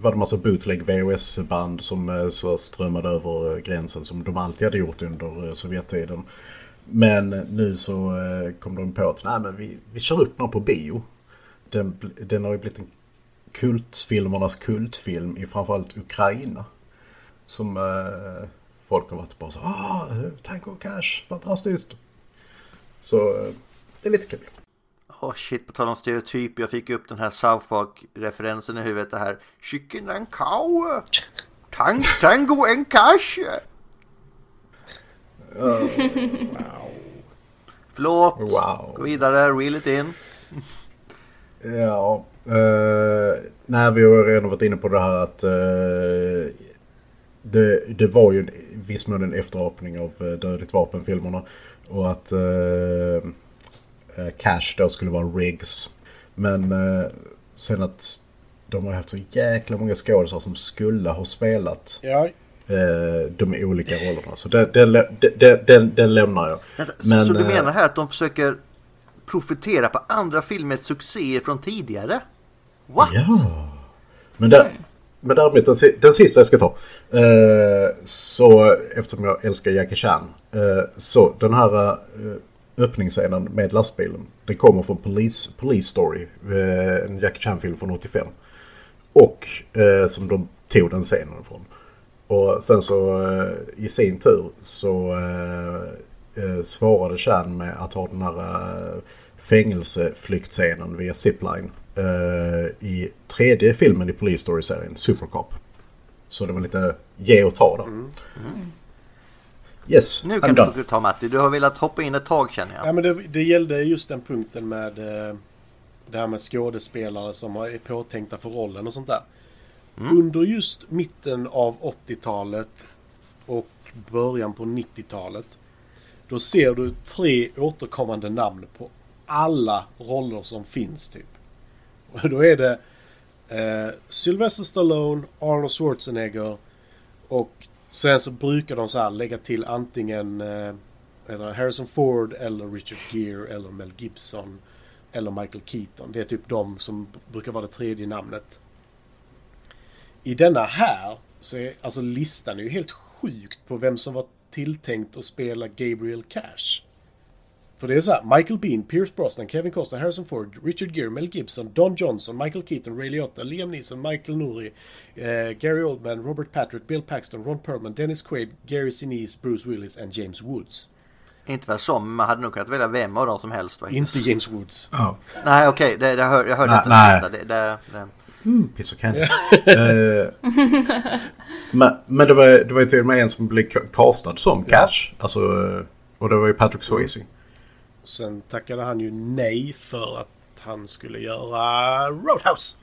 var det massa bootleg VHS-band som eh, så strömmade över eh, gränsen som de alltid hade gjort under eh, Sovjettiden. Men nu så eh, kom de på att nej, men vi, vi kör upp den på bio. Den, den har ju blivit en kultfilmernas kultfilm i framförallt Ukraina. Som eh, folk har varit bara så ah, Tango Cash, fantastiskt. Så eh, det är lite kul. Åh shit, på tal om stereotyp. Jag fick upp den här South Park-referensen i huvudet. Det här Chicken and cow. Tang, tango and cash. Förlåt. Wow. Gå vidare, reel it in. Ja, eh, nej, vi har redan varit inne på det här att eh, det, det var ju en viss mån en efterapning av eh, Dödligt vapen-filmerna. Och att eh, eh, Cash då skulle vara Riggs. Men eh, sen att de har haft så jäkla många skådespelare som skulle ha spelat Ja, eh, de olika rollerna. Så den, den, lä- den, den, den lämnar jag. Så- Men, så du menar här att de försöker profitera på andra filmers succéer från tidigare? What? Ja. Men, där, men däremot den, den sista jag ska ta. Eh, så eftersom jag älskar Jackie Chan. Eh, så den här eh, öppningsscenen med lastbilen. Den kommer från Police, Police Story. Eh, en Jackie Chan-film från 85. Och eh, som de tog den scenen ifrån. Och sen så eh, i sin tur så eh, svarade Chan med att ha den här eh, fängelseflyktscenen via zipline i tredje filmen i Police Story-serien, Supercop. Så det var lite ge och ta där. Yes, Nu I'm kan done. du få ta Matti. Du har velat hoppa in ett tag känner jag. Ja, men det, det gällde just den punkten med eh, det här med skådespelare som är påtänkta för rollen och sånt där. Under just mitten av 80-talet och början på 90-talet då ser du tre återkommande namn på alla roller som finns typ. Och då är det eh, Sylvester Stallone, Arnold Schwarzenegger och sen så brukar de så här lägga till antingen eh, Harrison Ford eller Richard Gere eller Mel Gibson eller Michael Keaton. Det är typ de som brukar vara det tredje namnet. I denna här så är alltså listan är ju helt sjukt på vem som var tilltänkt att spela Gabriel Cash. För det är så här, Michael Bean, Pierce Brosnan, Kevin Costner, Harrison Ford, Richard Gere, Mel Gibson, Don Johnson, Michael Keaton, Ray Liotta, Liam Neeson, Michael Nouri, eh, Gary Oldman, Robert Patrick, Bill Paxton, Ron Perlman, Dennis Quaid, Gary Sinise, Bruce Willis and James Woods. Inte väl som, men man hade nog kunnat välja vem av dem som helst faktiskt. Inte James Woods. Ja. Nej okej, det, det hör, jag hörde inte den sista. Det, det, det. Piss och candy. Eh, men men det, var, det var ju till och med en som blev ca- castad som Cash. Alltså, och det var ju Patrick Swayze. Sen tackade han ju nej för att han skulle göra Roadhouse.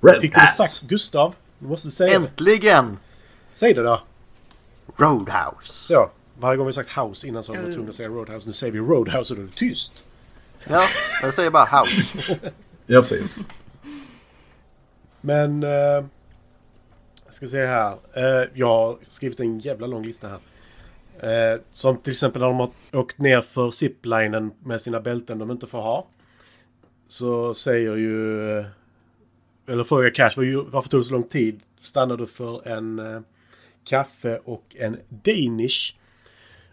Red Fick du det sagt Gustav? Du måste säga det. Äntligen! Säg det då. Roadhouse. Så. Varje gång vi sagt house innan så har vi varit tvungna att säga Roadhouse. Nu säger vi Roadhouse och då är det tyst. Ja, jag säger bara house. Ja, precis. Men... Eh, jag ska se här. Eh, jag har skrivit en jävla lång lista här. Eh, som till exempel när de har åkt ner för ziplinen med sina bälten de inte får ha. Så säger ju... eh, Eller frågar Cash "Vad ju- varför tog det så lång tid? Stannade du för en eh, kaffe och en Danish?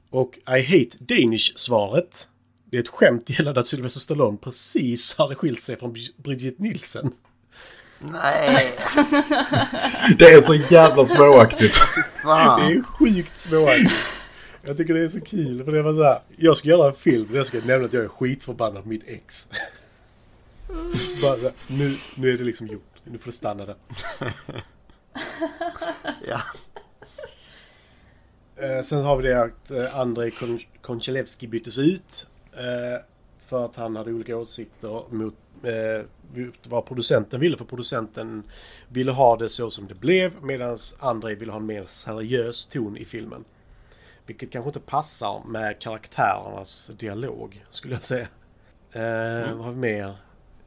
Och I hate Danish-svaret. Det är ett skämt gällande att Sylvester Stallone precis hade skilt sig från Bri- Bridget Nielsen. Nej, Det är så jävla småaktigt. Det fan. är sjukt småaktigt. Jag tycker det är så kul. För det var så här, jag ska göra en film och jag ska nämna att jag är skitförbannad på mitt ex. Bara, nu, nu är det liksom gjort. Nu får det stanna där. Ja. Eh, sen har vi det att eh, Andrei Kon- Konchalevski byttes ut. Eh, för att han hade olika åsikter mot eh, mot vad producenten ville. För producenten ville ha det så som det blev. Medan Andrei ville ha en mer seriös ton i filmen. Vilket kanske inte passar med karaktärernas dialog, skulle jag säga. Eh, Vad har vi mer?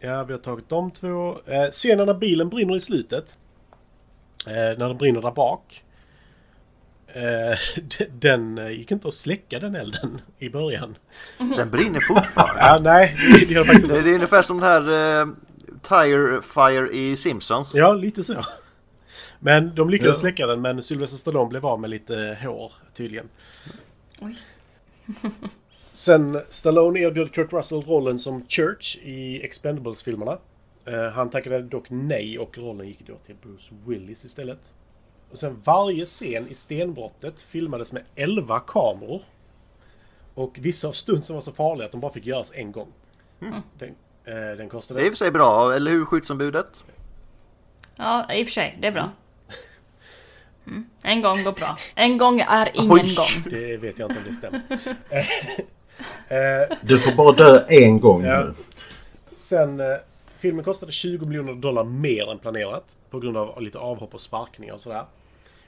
Ja, vi har tagit de två. Eh, scenen när bilen brinner i slutet. Eh, när den brinner där bak. Eh, den eh, gick inte att släcka den elden i början. Den brinner fortfarande. Ja, nej, det, det gör faktiskt Det inte. är ungefär som den här eh, Tire Fire i Simpsons. Ja, lite så. Men de lyckades Ja. släcka den, men Sylvester Stallone blev av med lite hår, tydligen. Oj. Sen Stallone erbjöd Kurt Russell rollen som Church i Expendables-filmerna. Eh, han tackade dock nej och rollen gick då till Bruce Willis istället. Och sen varje scen i stenbrottet filmades med 11 kameror. Och vissa av stunsen var så farliga att de bara fick göras en gång. Den, eh, den kostade... Det är i och för sig bra, eller hur skyddsombudet? Ja, i och för sig. Det är bra. Mm. En gång går bra. En gång är ingen Oj. gång. Det vet jag inte om det stämmer. Du får bara dö en gång Ja. nu. sen... Eh, filmen kostade 20 miljoner dollar mer än planerat. På grund av lite avhopp och sparkningar och sådär.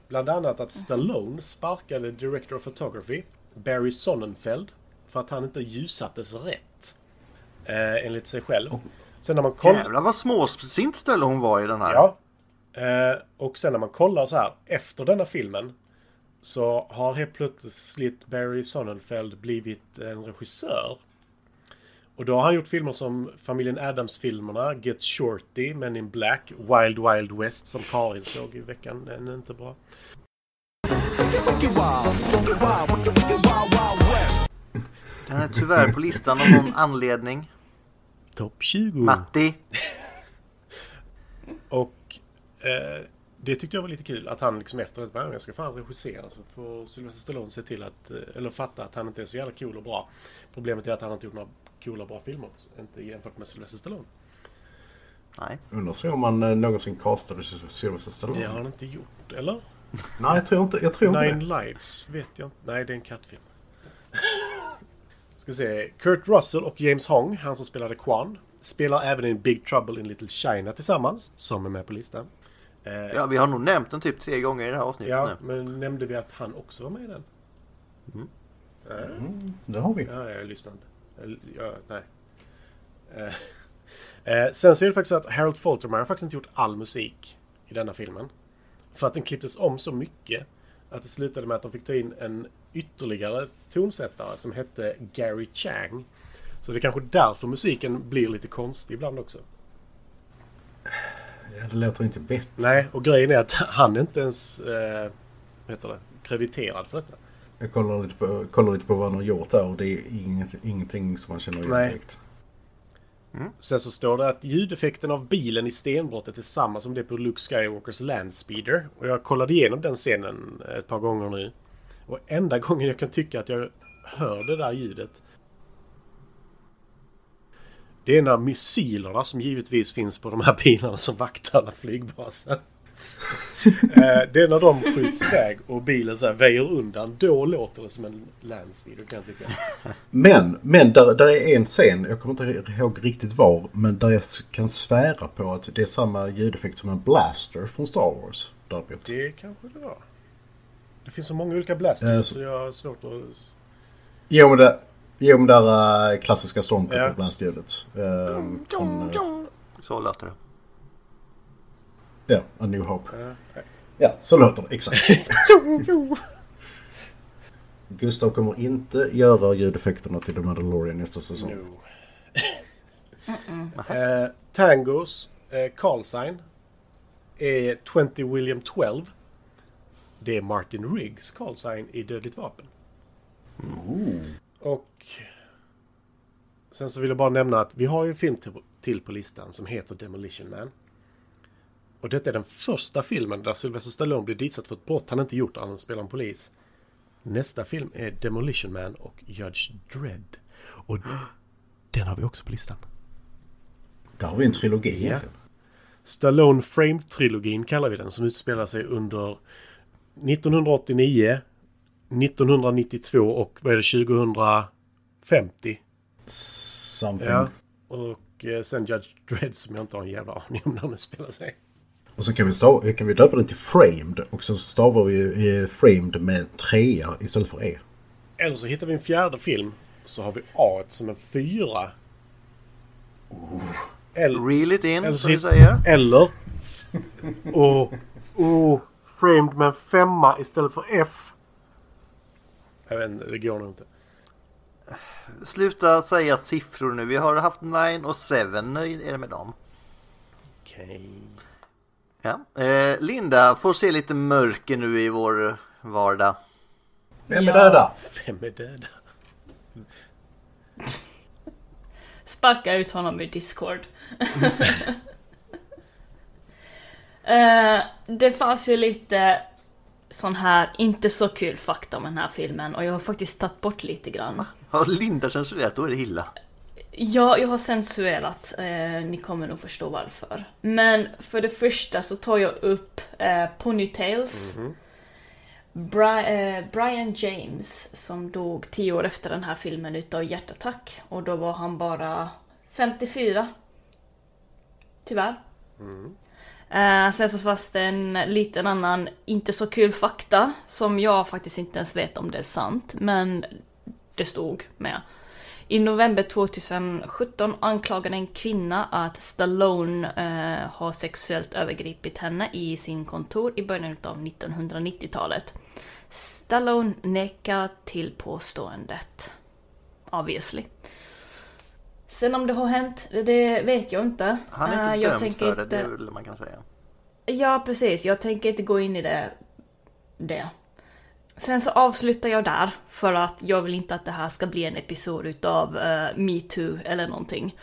Bland annat att Stallone sparkade Director of Photography, Barry Sonnenfeld, för att han inte ljussattes rätt. Eh, enligt sig själv. Sen när man kollar... Jävlar vad småsint ställe hon var i den här. Ja. Eh, och sen när man kollar så här efter denna filmen så har helt plötsligt Barry Sonnenfeld blivit en regissör. Och då har han gjort filmer som Familjen Addams-filmerna, Get Shorty, Men in Black, Wild Wild West som Karin såg i veckan. Den är inte bra. Den är tyvärr på listan av någon anledning. Topp 20. Matti. Och eh, det tyckte jag var lite kul att han liksom efter att jag ska fan regissera så får Sylvester Stallone se till att, eh, eller fatta att han inte är så jävla cool och bra. Problemet är att han inte gjort några coola och bra filmer. Inte jämfört med Sylvester Stallone. Nej. Undrar så om man eh, någonsin castade Sylvester Stallone. Det har han inte gjort, eller? Nej, jag tror inte, jag tror inte Nine det. Lives vet jag inte. Nej, det är en kattfilm. Ska se. Kurt Russell och James Hong, han som spelade Quan, spelar även i Big Trouble in Little China tillsammans, som är med på listan. Eh, Ja, vi har nog nämnt den typ tre gånger i det här avsnittet Ja, nu. men nämnde vi att han också var med i den? Det har vi. Ja, jag lyssnade inte. Eller, Ja, nej. Eh, eh, sen så är det faktiskt att Harold Faltermeyer har faktiskt inte gjort all musik i denna filmen. För att den klipptes om så mycket att det slutade med att de fick ta in en ytterligare tonsättare som hette Gary Chang. Så det är kanske därför musiken blir lite konstig ibland också. Det låter inte bättre. Nej, och grejen är att han är inte ens eh, heter det, krediterad för detta. Jag kollar lite, på, kollar lite på vad han har gjort där och det är inget, ingenting som man känner igen direkt. Sen så står det att ljudeffekten av bilen i stenbrottet är samma som det på Luke Skywalkers Landspeeder. Och jag kollade igenom den scenen ett par gånger nu. Och enda gången jag kan tycka att jag hör det där ljudet det är när missilerna som givetvis finns på de här bilarna som vaktar flygbasen. Eh, det är när de skjuts iväg och bilen så här väjer undan. Då låter det som en Landspeeder kan jag tycka. Men, men där, där är en scen, jag kommer inte ihåg riktigt var, men där jag kan svära på att det är samma ljudeffekt som en blaster från Star Wars. Däremot. Det kanske det var. Det finns så många olika blasters Eh, så jag har svårt att... Jo men det, jo, men det där äh, klassiska Stormtrooper blast-ljudet. Från, äh, Så låter det. ja, A New Hope. Ja, så låter det exakt. Gustav kommer inte göra ljudeffekterna till The Mandalorian nästa säsong. No. eh, Tangos eh, callsign är 20 William 12. Det är Martin Riggs callsign i Dödligt vapen. Och sen så vill jag bara nämna att vi har ju en film till, till på listan som heter Demolition Man. Och detta är den första filmen där Sylvester Stallone blir ditsatt för ett brott han inte gjort annat än att spela en polis. Nästa film är Demolition Man och Judge Dredd. Och den har vi också på listan. Där har vi en trilogi Ja. Stallone Frame-trilogin kallar vi den som utspelar sig under 1989, 1992 och vad är det 2050? Something. Ja. Och eh, sen Judge Dredd som jag inte har en jävla aning om när den spelar sig. Och så kan vi, stav, kan vi döpa den till Framed. Och så stavar vi eh, Framed med trea istället för E. Eller så hittar vi en fjärde film. Så har vi A som en fyra. Eller, Reel it in, eller, som vi så- säger. eller och, och framed med en femma istället för F. Jag vet inte, det går nog inte. Sluta säga siffror nu. Vi har haft 9 och 7. Nöjd är det med dem. Okej. Ja. Eh, Linda får se lite mörker nu i vår vardag. Vem är döda? Vem är döda? Sparka ut honom ur Discord. Eh, det fanns ju lite sån här inte så kul fakta om den här filmen och jag har faktiskt tagit bort lite grann. Har Linda censurerat då är det illa. Ja, jag har censurerat. Eh, ni kommer nog förstå varför. Men för det första så tar jag upp eh, Ponytails. Bri- eh, Brian James som dog tio år efter den här filmen utav hjärtattack. Och då var han bara 54. Tyvärr. Uh, sen så fanns det en liten annan, inte så kul fakta som jag faktiskt inte ens vet om det är sant. Men det stod med. I november 2017 anklagade en kvinna att Stallone uh, har sexuellt övergripit henne i sin kontor i början av 1990-talet. Stallone nekar till påståendet. Obviously. Sen om det har hänt, det vet jag inte. Han är Eh, inte jag dömd för det, inte- det är väl man kan säga. Ja, precis. Jag tänker inte gå in i det. det. Sen så avslutar jag där, för att jag vill inte att det här ska bli en episod utav uh, metoo eller någonting.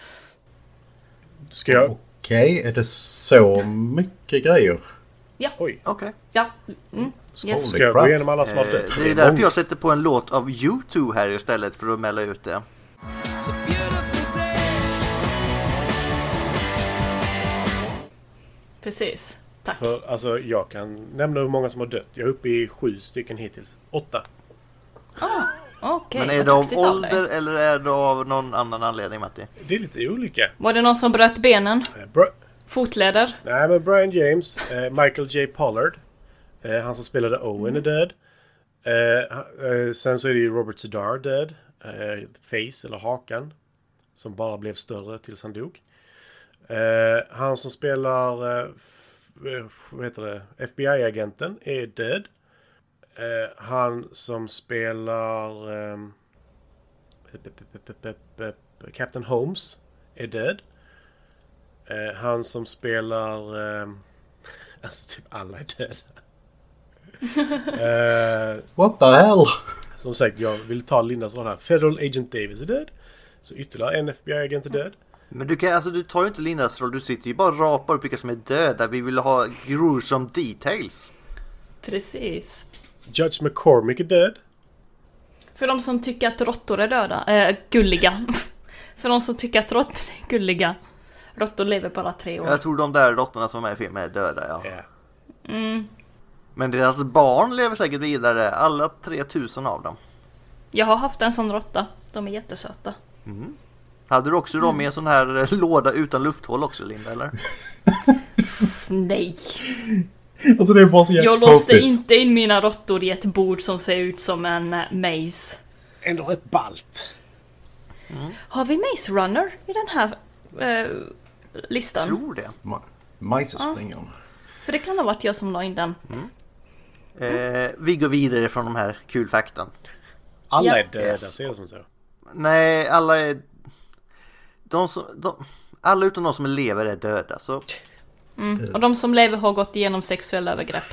Ska jag... Okej, är det så mycket grejer? Oj. Okej. Ja, mm, yes. Ska jag gå igenom alla som har Eh, dött? det är därför jag sätter på en låt av U2 här istället för att mäla ut det. Precis. Tack. För alltså, jag kan nämna hur många som har dött. Jag är uppe i sju stycken hittills. Åtta. Okej, Men är det av duktigt av ålder eller är det av någon annan anledning Matti? Det är lite olika. Var det någon som bröt benen? Eh, Bra- Fotleder? Nej, men Brian James, eh, Michael J. Pollard, eh, han som spelade Owen är död. Eh, eh, sen så är det ju Robert Sedar död. Eh, face, eller hakan, som bara blev större tills han dog. Eh, han som spelar, eh, eh, vad heter det, FBI-agenten är död. Eh, han som spelar ehm, Captain Holmes är död. Eh, han som spelar... Eh, alltså typ alla är döda. eh, What the hell? som sagt, jag vill ta Lindas roll här. Federal Agent Davis är död. Så ytterligare en FBI-agent är död. Men du kan alltså du tar ju inte Lindas roll, du sitter ju bara och rapar upp vilka som är döda. Vi vill ha gruesome details. Precis. Judge McCormick är död. För de som tycker att råttor är döda, äh, gulliga. För de som tycker att råttor är gulliga. Råttor lever bara tre år. Jag tror de där råttorna som är med i filmen är döda ja. Ja. Mm. Men deras barn lever säkert vidare, alla 3000 av dem. Jag har haft en sån råtta. De är jättesöta. Hade du också dem i en sån här eh, låda utan lufthål också Linda eller? Nej. Alltså det är bara så jävla Jag låste inte in mina råttor i ett bord som ser ut som en eh, maze. Ändå rätt ballt. Har vi Maze Runner i den här eh, listan? Tror det. Ma- Majsespringaren. För det kan ha varit jag som la in den. Eh, vi går vidare från de här kul faktan. Alla Ja. är döda, Yes. ser det som så. Nej, alla är... De som, de, alla utom de som lever är döda så Mm. Och de som lever har gått igenom sexuella övergrepp.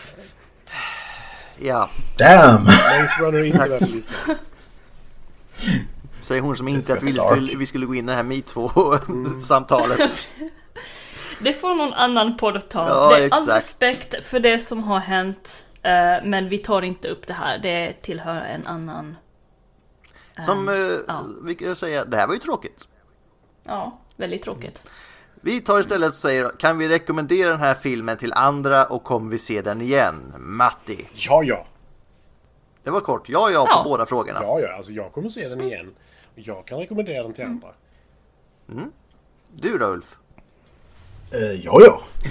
ja. Damn! Maze Runner är inte med på listan. Säger hon som inte att vi skulle, vi skulle gå in i det här metoo-samtalet. Det får någon annan podd ta. Ja, det är all exakt. respekt för det som har hänt. eh, men vi tar inte upp det här. Det tillhör en annan... Som, eh, ja. vi kan säga, det här var ju tråkigt. Ja, väldigt tråkigt. Vi tar istället och säger, kan vi rekommendera den här filmen till andra och kommer vi se den igen? Matti. Ja, ja. Det var kort, ja ja på Ja. båda frågorna. Ja, ja. Alltså jag kommer se den igen. Och Jag kan rekommendera den till andra. Du då Ulf? Uh, ja, ja.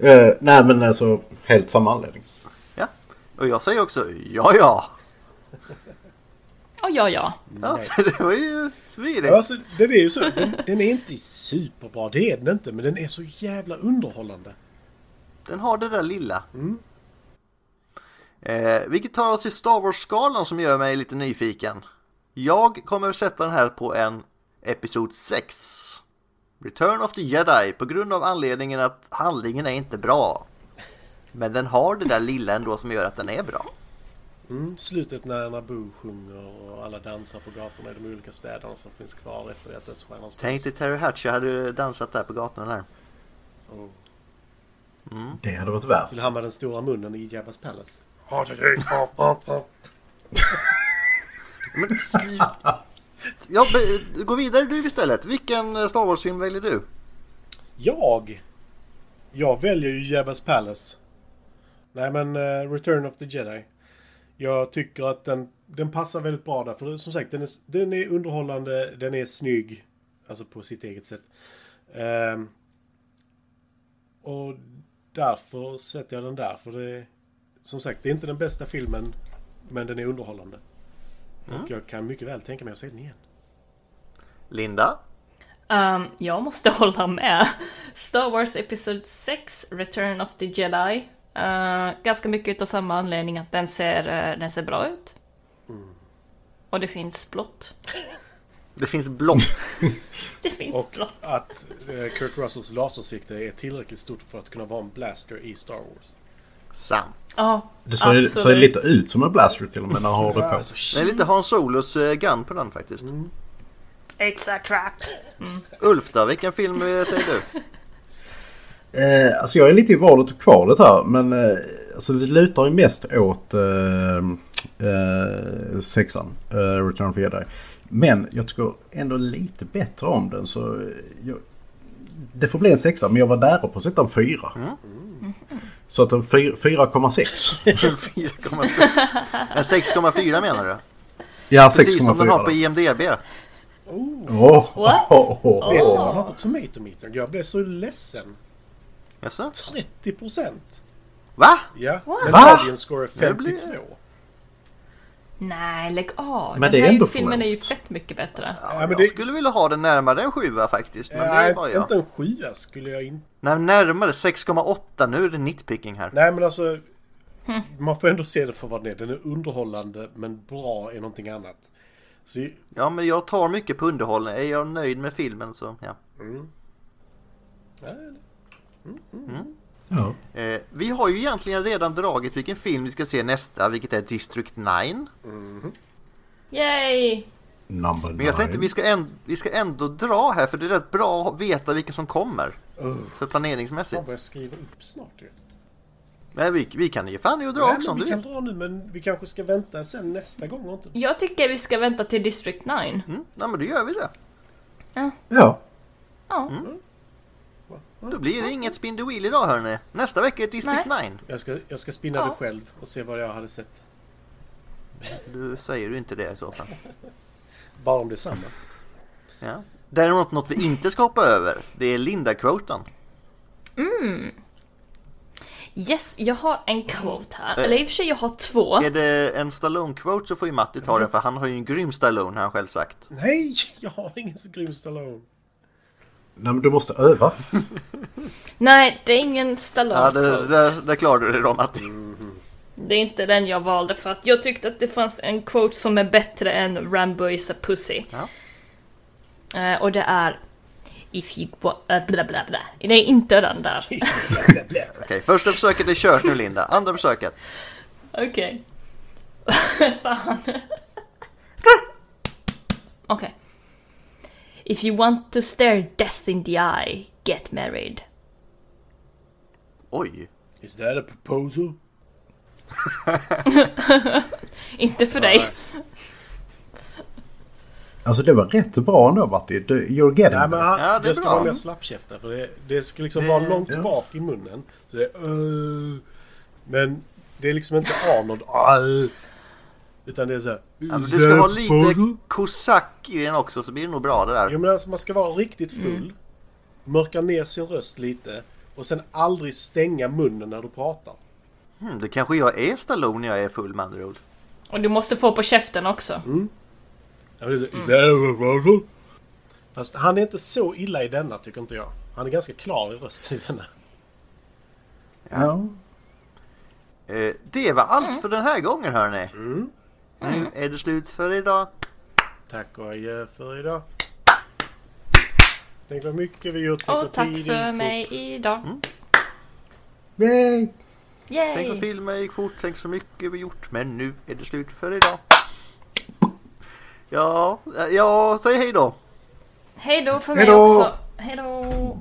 Eh, nej men alltså helt samma anledning. Ja. Och jag säger också, ja ja. Ja, ja, ja. Ja, Nice. det var ju smidigt. Ja, alltså, den är ju så. Den, den är inte superbra, det är den inte. Men den är så jävla underhållande. Den har det där lilla. Eh, vilket tar oss till Star Wars-skalan som gör mig lite nyfiken. Jag kommer att sätta den här på en Episod 6. Return of the Jedi på grund av anledningen att handlingen är inte bra. Men den har det där lilla ändå som gör att den är bra. Mm, slutet när Naboo sjunger och alla dansar på gatorna i de olika städerna som finns kvar efter att dödsstjärnan Tänk dig Terry Hatcher hade dansat där på gatorna där. Och Det hade varit värt. till han med den stora munnen i Jabba's Palace. Men sluta! Ja, gå vidare du istället. Vilken eh, Star Wars-film väljer du? Jag? Jag väljer ju Jabba's Palace. Nej men eh, Return of the Jedi. Jag tycker att den, den passar väldigt bra där. För som sagt, den är, den är underhållande, den är snygg. Alltså på sitt eget sätt. Ehm, och därför sätter jag den där. För det är, som sagt, det är inte den bästa filmen. Men den är underhållande. Och jag kan mycket väl tänka mig att se den igen. Linda? Um, jag måste hålla med. Star Wars Episod 6, Return of the Jedi. Uh, ganska mycket av samma anledning att den ser, eh, den ser bra ut. Och det finns blått. Det finns blått. Det finns Och blått. att eh, Kurt Russells lasersikte är tillräckligt stort för att kunna vara en blaster i Star Wars. Sant. Ja, Det ser, absolut. ser lite ut som en blaster till och med när han har det på. Det är lite Han Solos eh, gun på den faktiskt. It's a trap. Ulf då, vilken film eh, säger du? Eh, alltså jag är lite i valet och kvalet här men eh, alltså det lutar ju mest åt eh, eh, sexan, eh, Return of the Jedi. Men jag tycker ändå lite bättre om den så jag, det får bli en sexa men jag var nära på att sätta en fyra. Så att en fyr- 4,6. 4,6. En 6,4 menar du? Ja, 6,4. Precis som den har på. IMDB. What? åh, Vet du åh. vad han har på Tomatometern? Jag blev så ledsen. Jaså? 30 procent. Va? Ja, men Va? Guardian score är Det blir- 52. Nej, lägg av. Men Den det är här ändå filmen är ju fett mycket bättre. Ja, men jag det- skulle vilja ha den närmare en 7 faktiskt. Men det Nej, var jag. inte en sjua skulle jag inte... Nej, närmare 6,8. Nu är det nitpicking här. Nej men alltså... Man får ändå se det för vad den är. Den är underhållande men bra är någonting annat. Så, Ja, men jag tar mycket på underhållning. Är jag nöjd med filmen så ja. mm. Nej, Ja. Eh, vi har ju egentligen redan dragit vilken film vi ska se nästa, vilket är District 9. Yay! Number Men jag tänkte nine. vi ska, änd- vi ska ändå dra här för det är rätt bra att veta vilka som kommer. uh, För planeringsmässigt. fan vad jag skriver upp snart ju. Men vi, vi kan ge fan i att dra Nej, också om men du vi kan vill. dra nu men vi kanske ska vänta sen nästa gång och inte... Jag tycker vi ska vänta till District 9. Mm, nej men då gör vi det. Ja. Ja. Då blir det inget spin the wheel idag hörni. Nästa vecka är District 9. Jag ska, jag ska spinna Ja. det själv och se vad jag hade sett. Du säger du inte det i så fall. Bara om det är samma. Ja. Däremot något vi inte ska hoppa över, det är Linda-quoten. Yes, jag har en quote här. Eller i och för sig jag har två. Är det en Stallone-quote så får ju Matti ta den för han har ju en grym Stallone har han själv sagt. Nej, jag har ingen så grym Stallone. Nej men du måste öva. Nej, det är ingen Stallone Ja, det, det, det klarar du dig då Matti. Det är inte den jag valde för att jag tyckte att det fanns en quote som är bättre än Rambo is a pussy. Ja. Eh, och det är If you wa- äh, bla bla bla. Det är inte den där. Okej, första försöket är kört nu Linda. Andra försöket. Okej. Fan. Okej. If you want to stare death in the eye, get married. Oj. Is that a proposal? Inte för dig. Alltså det var rätt bra ändå Matti. You're getting Nej men han, Ja, det är det ska mer slappkäftar för det, det ska liksom Det- vara långt ja. bak i munnen. Så det är "Åh". Men det är liksom inte Arnold "Åh". Utan det är så här. Ja, men "Is du ska ha lite proposal?" kosack i den också så blir det nog bra det Jo där. men alltså man ska vara riktigt full. Mörka ner sin röst lite. Och sen aldrig stänga munnen när du pratar. Hmm, det kanske jag är Stallone när jag är full med andra ord. Och du måste få på käften också. Ja, det är så, "Is that a proposal?" Fast han är inte så illa i denna tycker inte jag. Han är ganska klar i rösten i denna. Ja. Eh, det var allt för den här gången hörni. Mm. Nu är det slut för idag. Tack och adjö för idag. Tänk vad mycket vi gjort. Tänk Och tack för gick mig fort. idag. Yay! Tänk vad Yay! filmen gick fort, tänk så mycket vi gjort. Men nu är det slut för idag. Ja, ja, säg hej då. Hej då för mig Hej då. också. Hej då!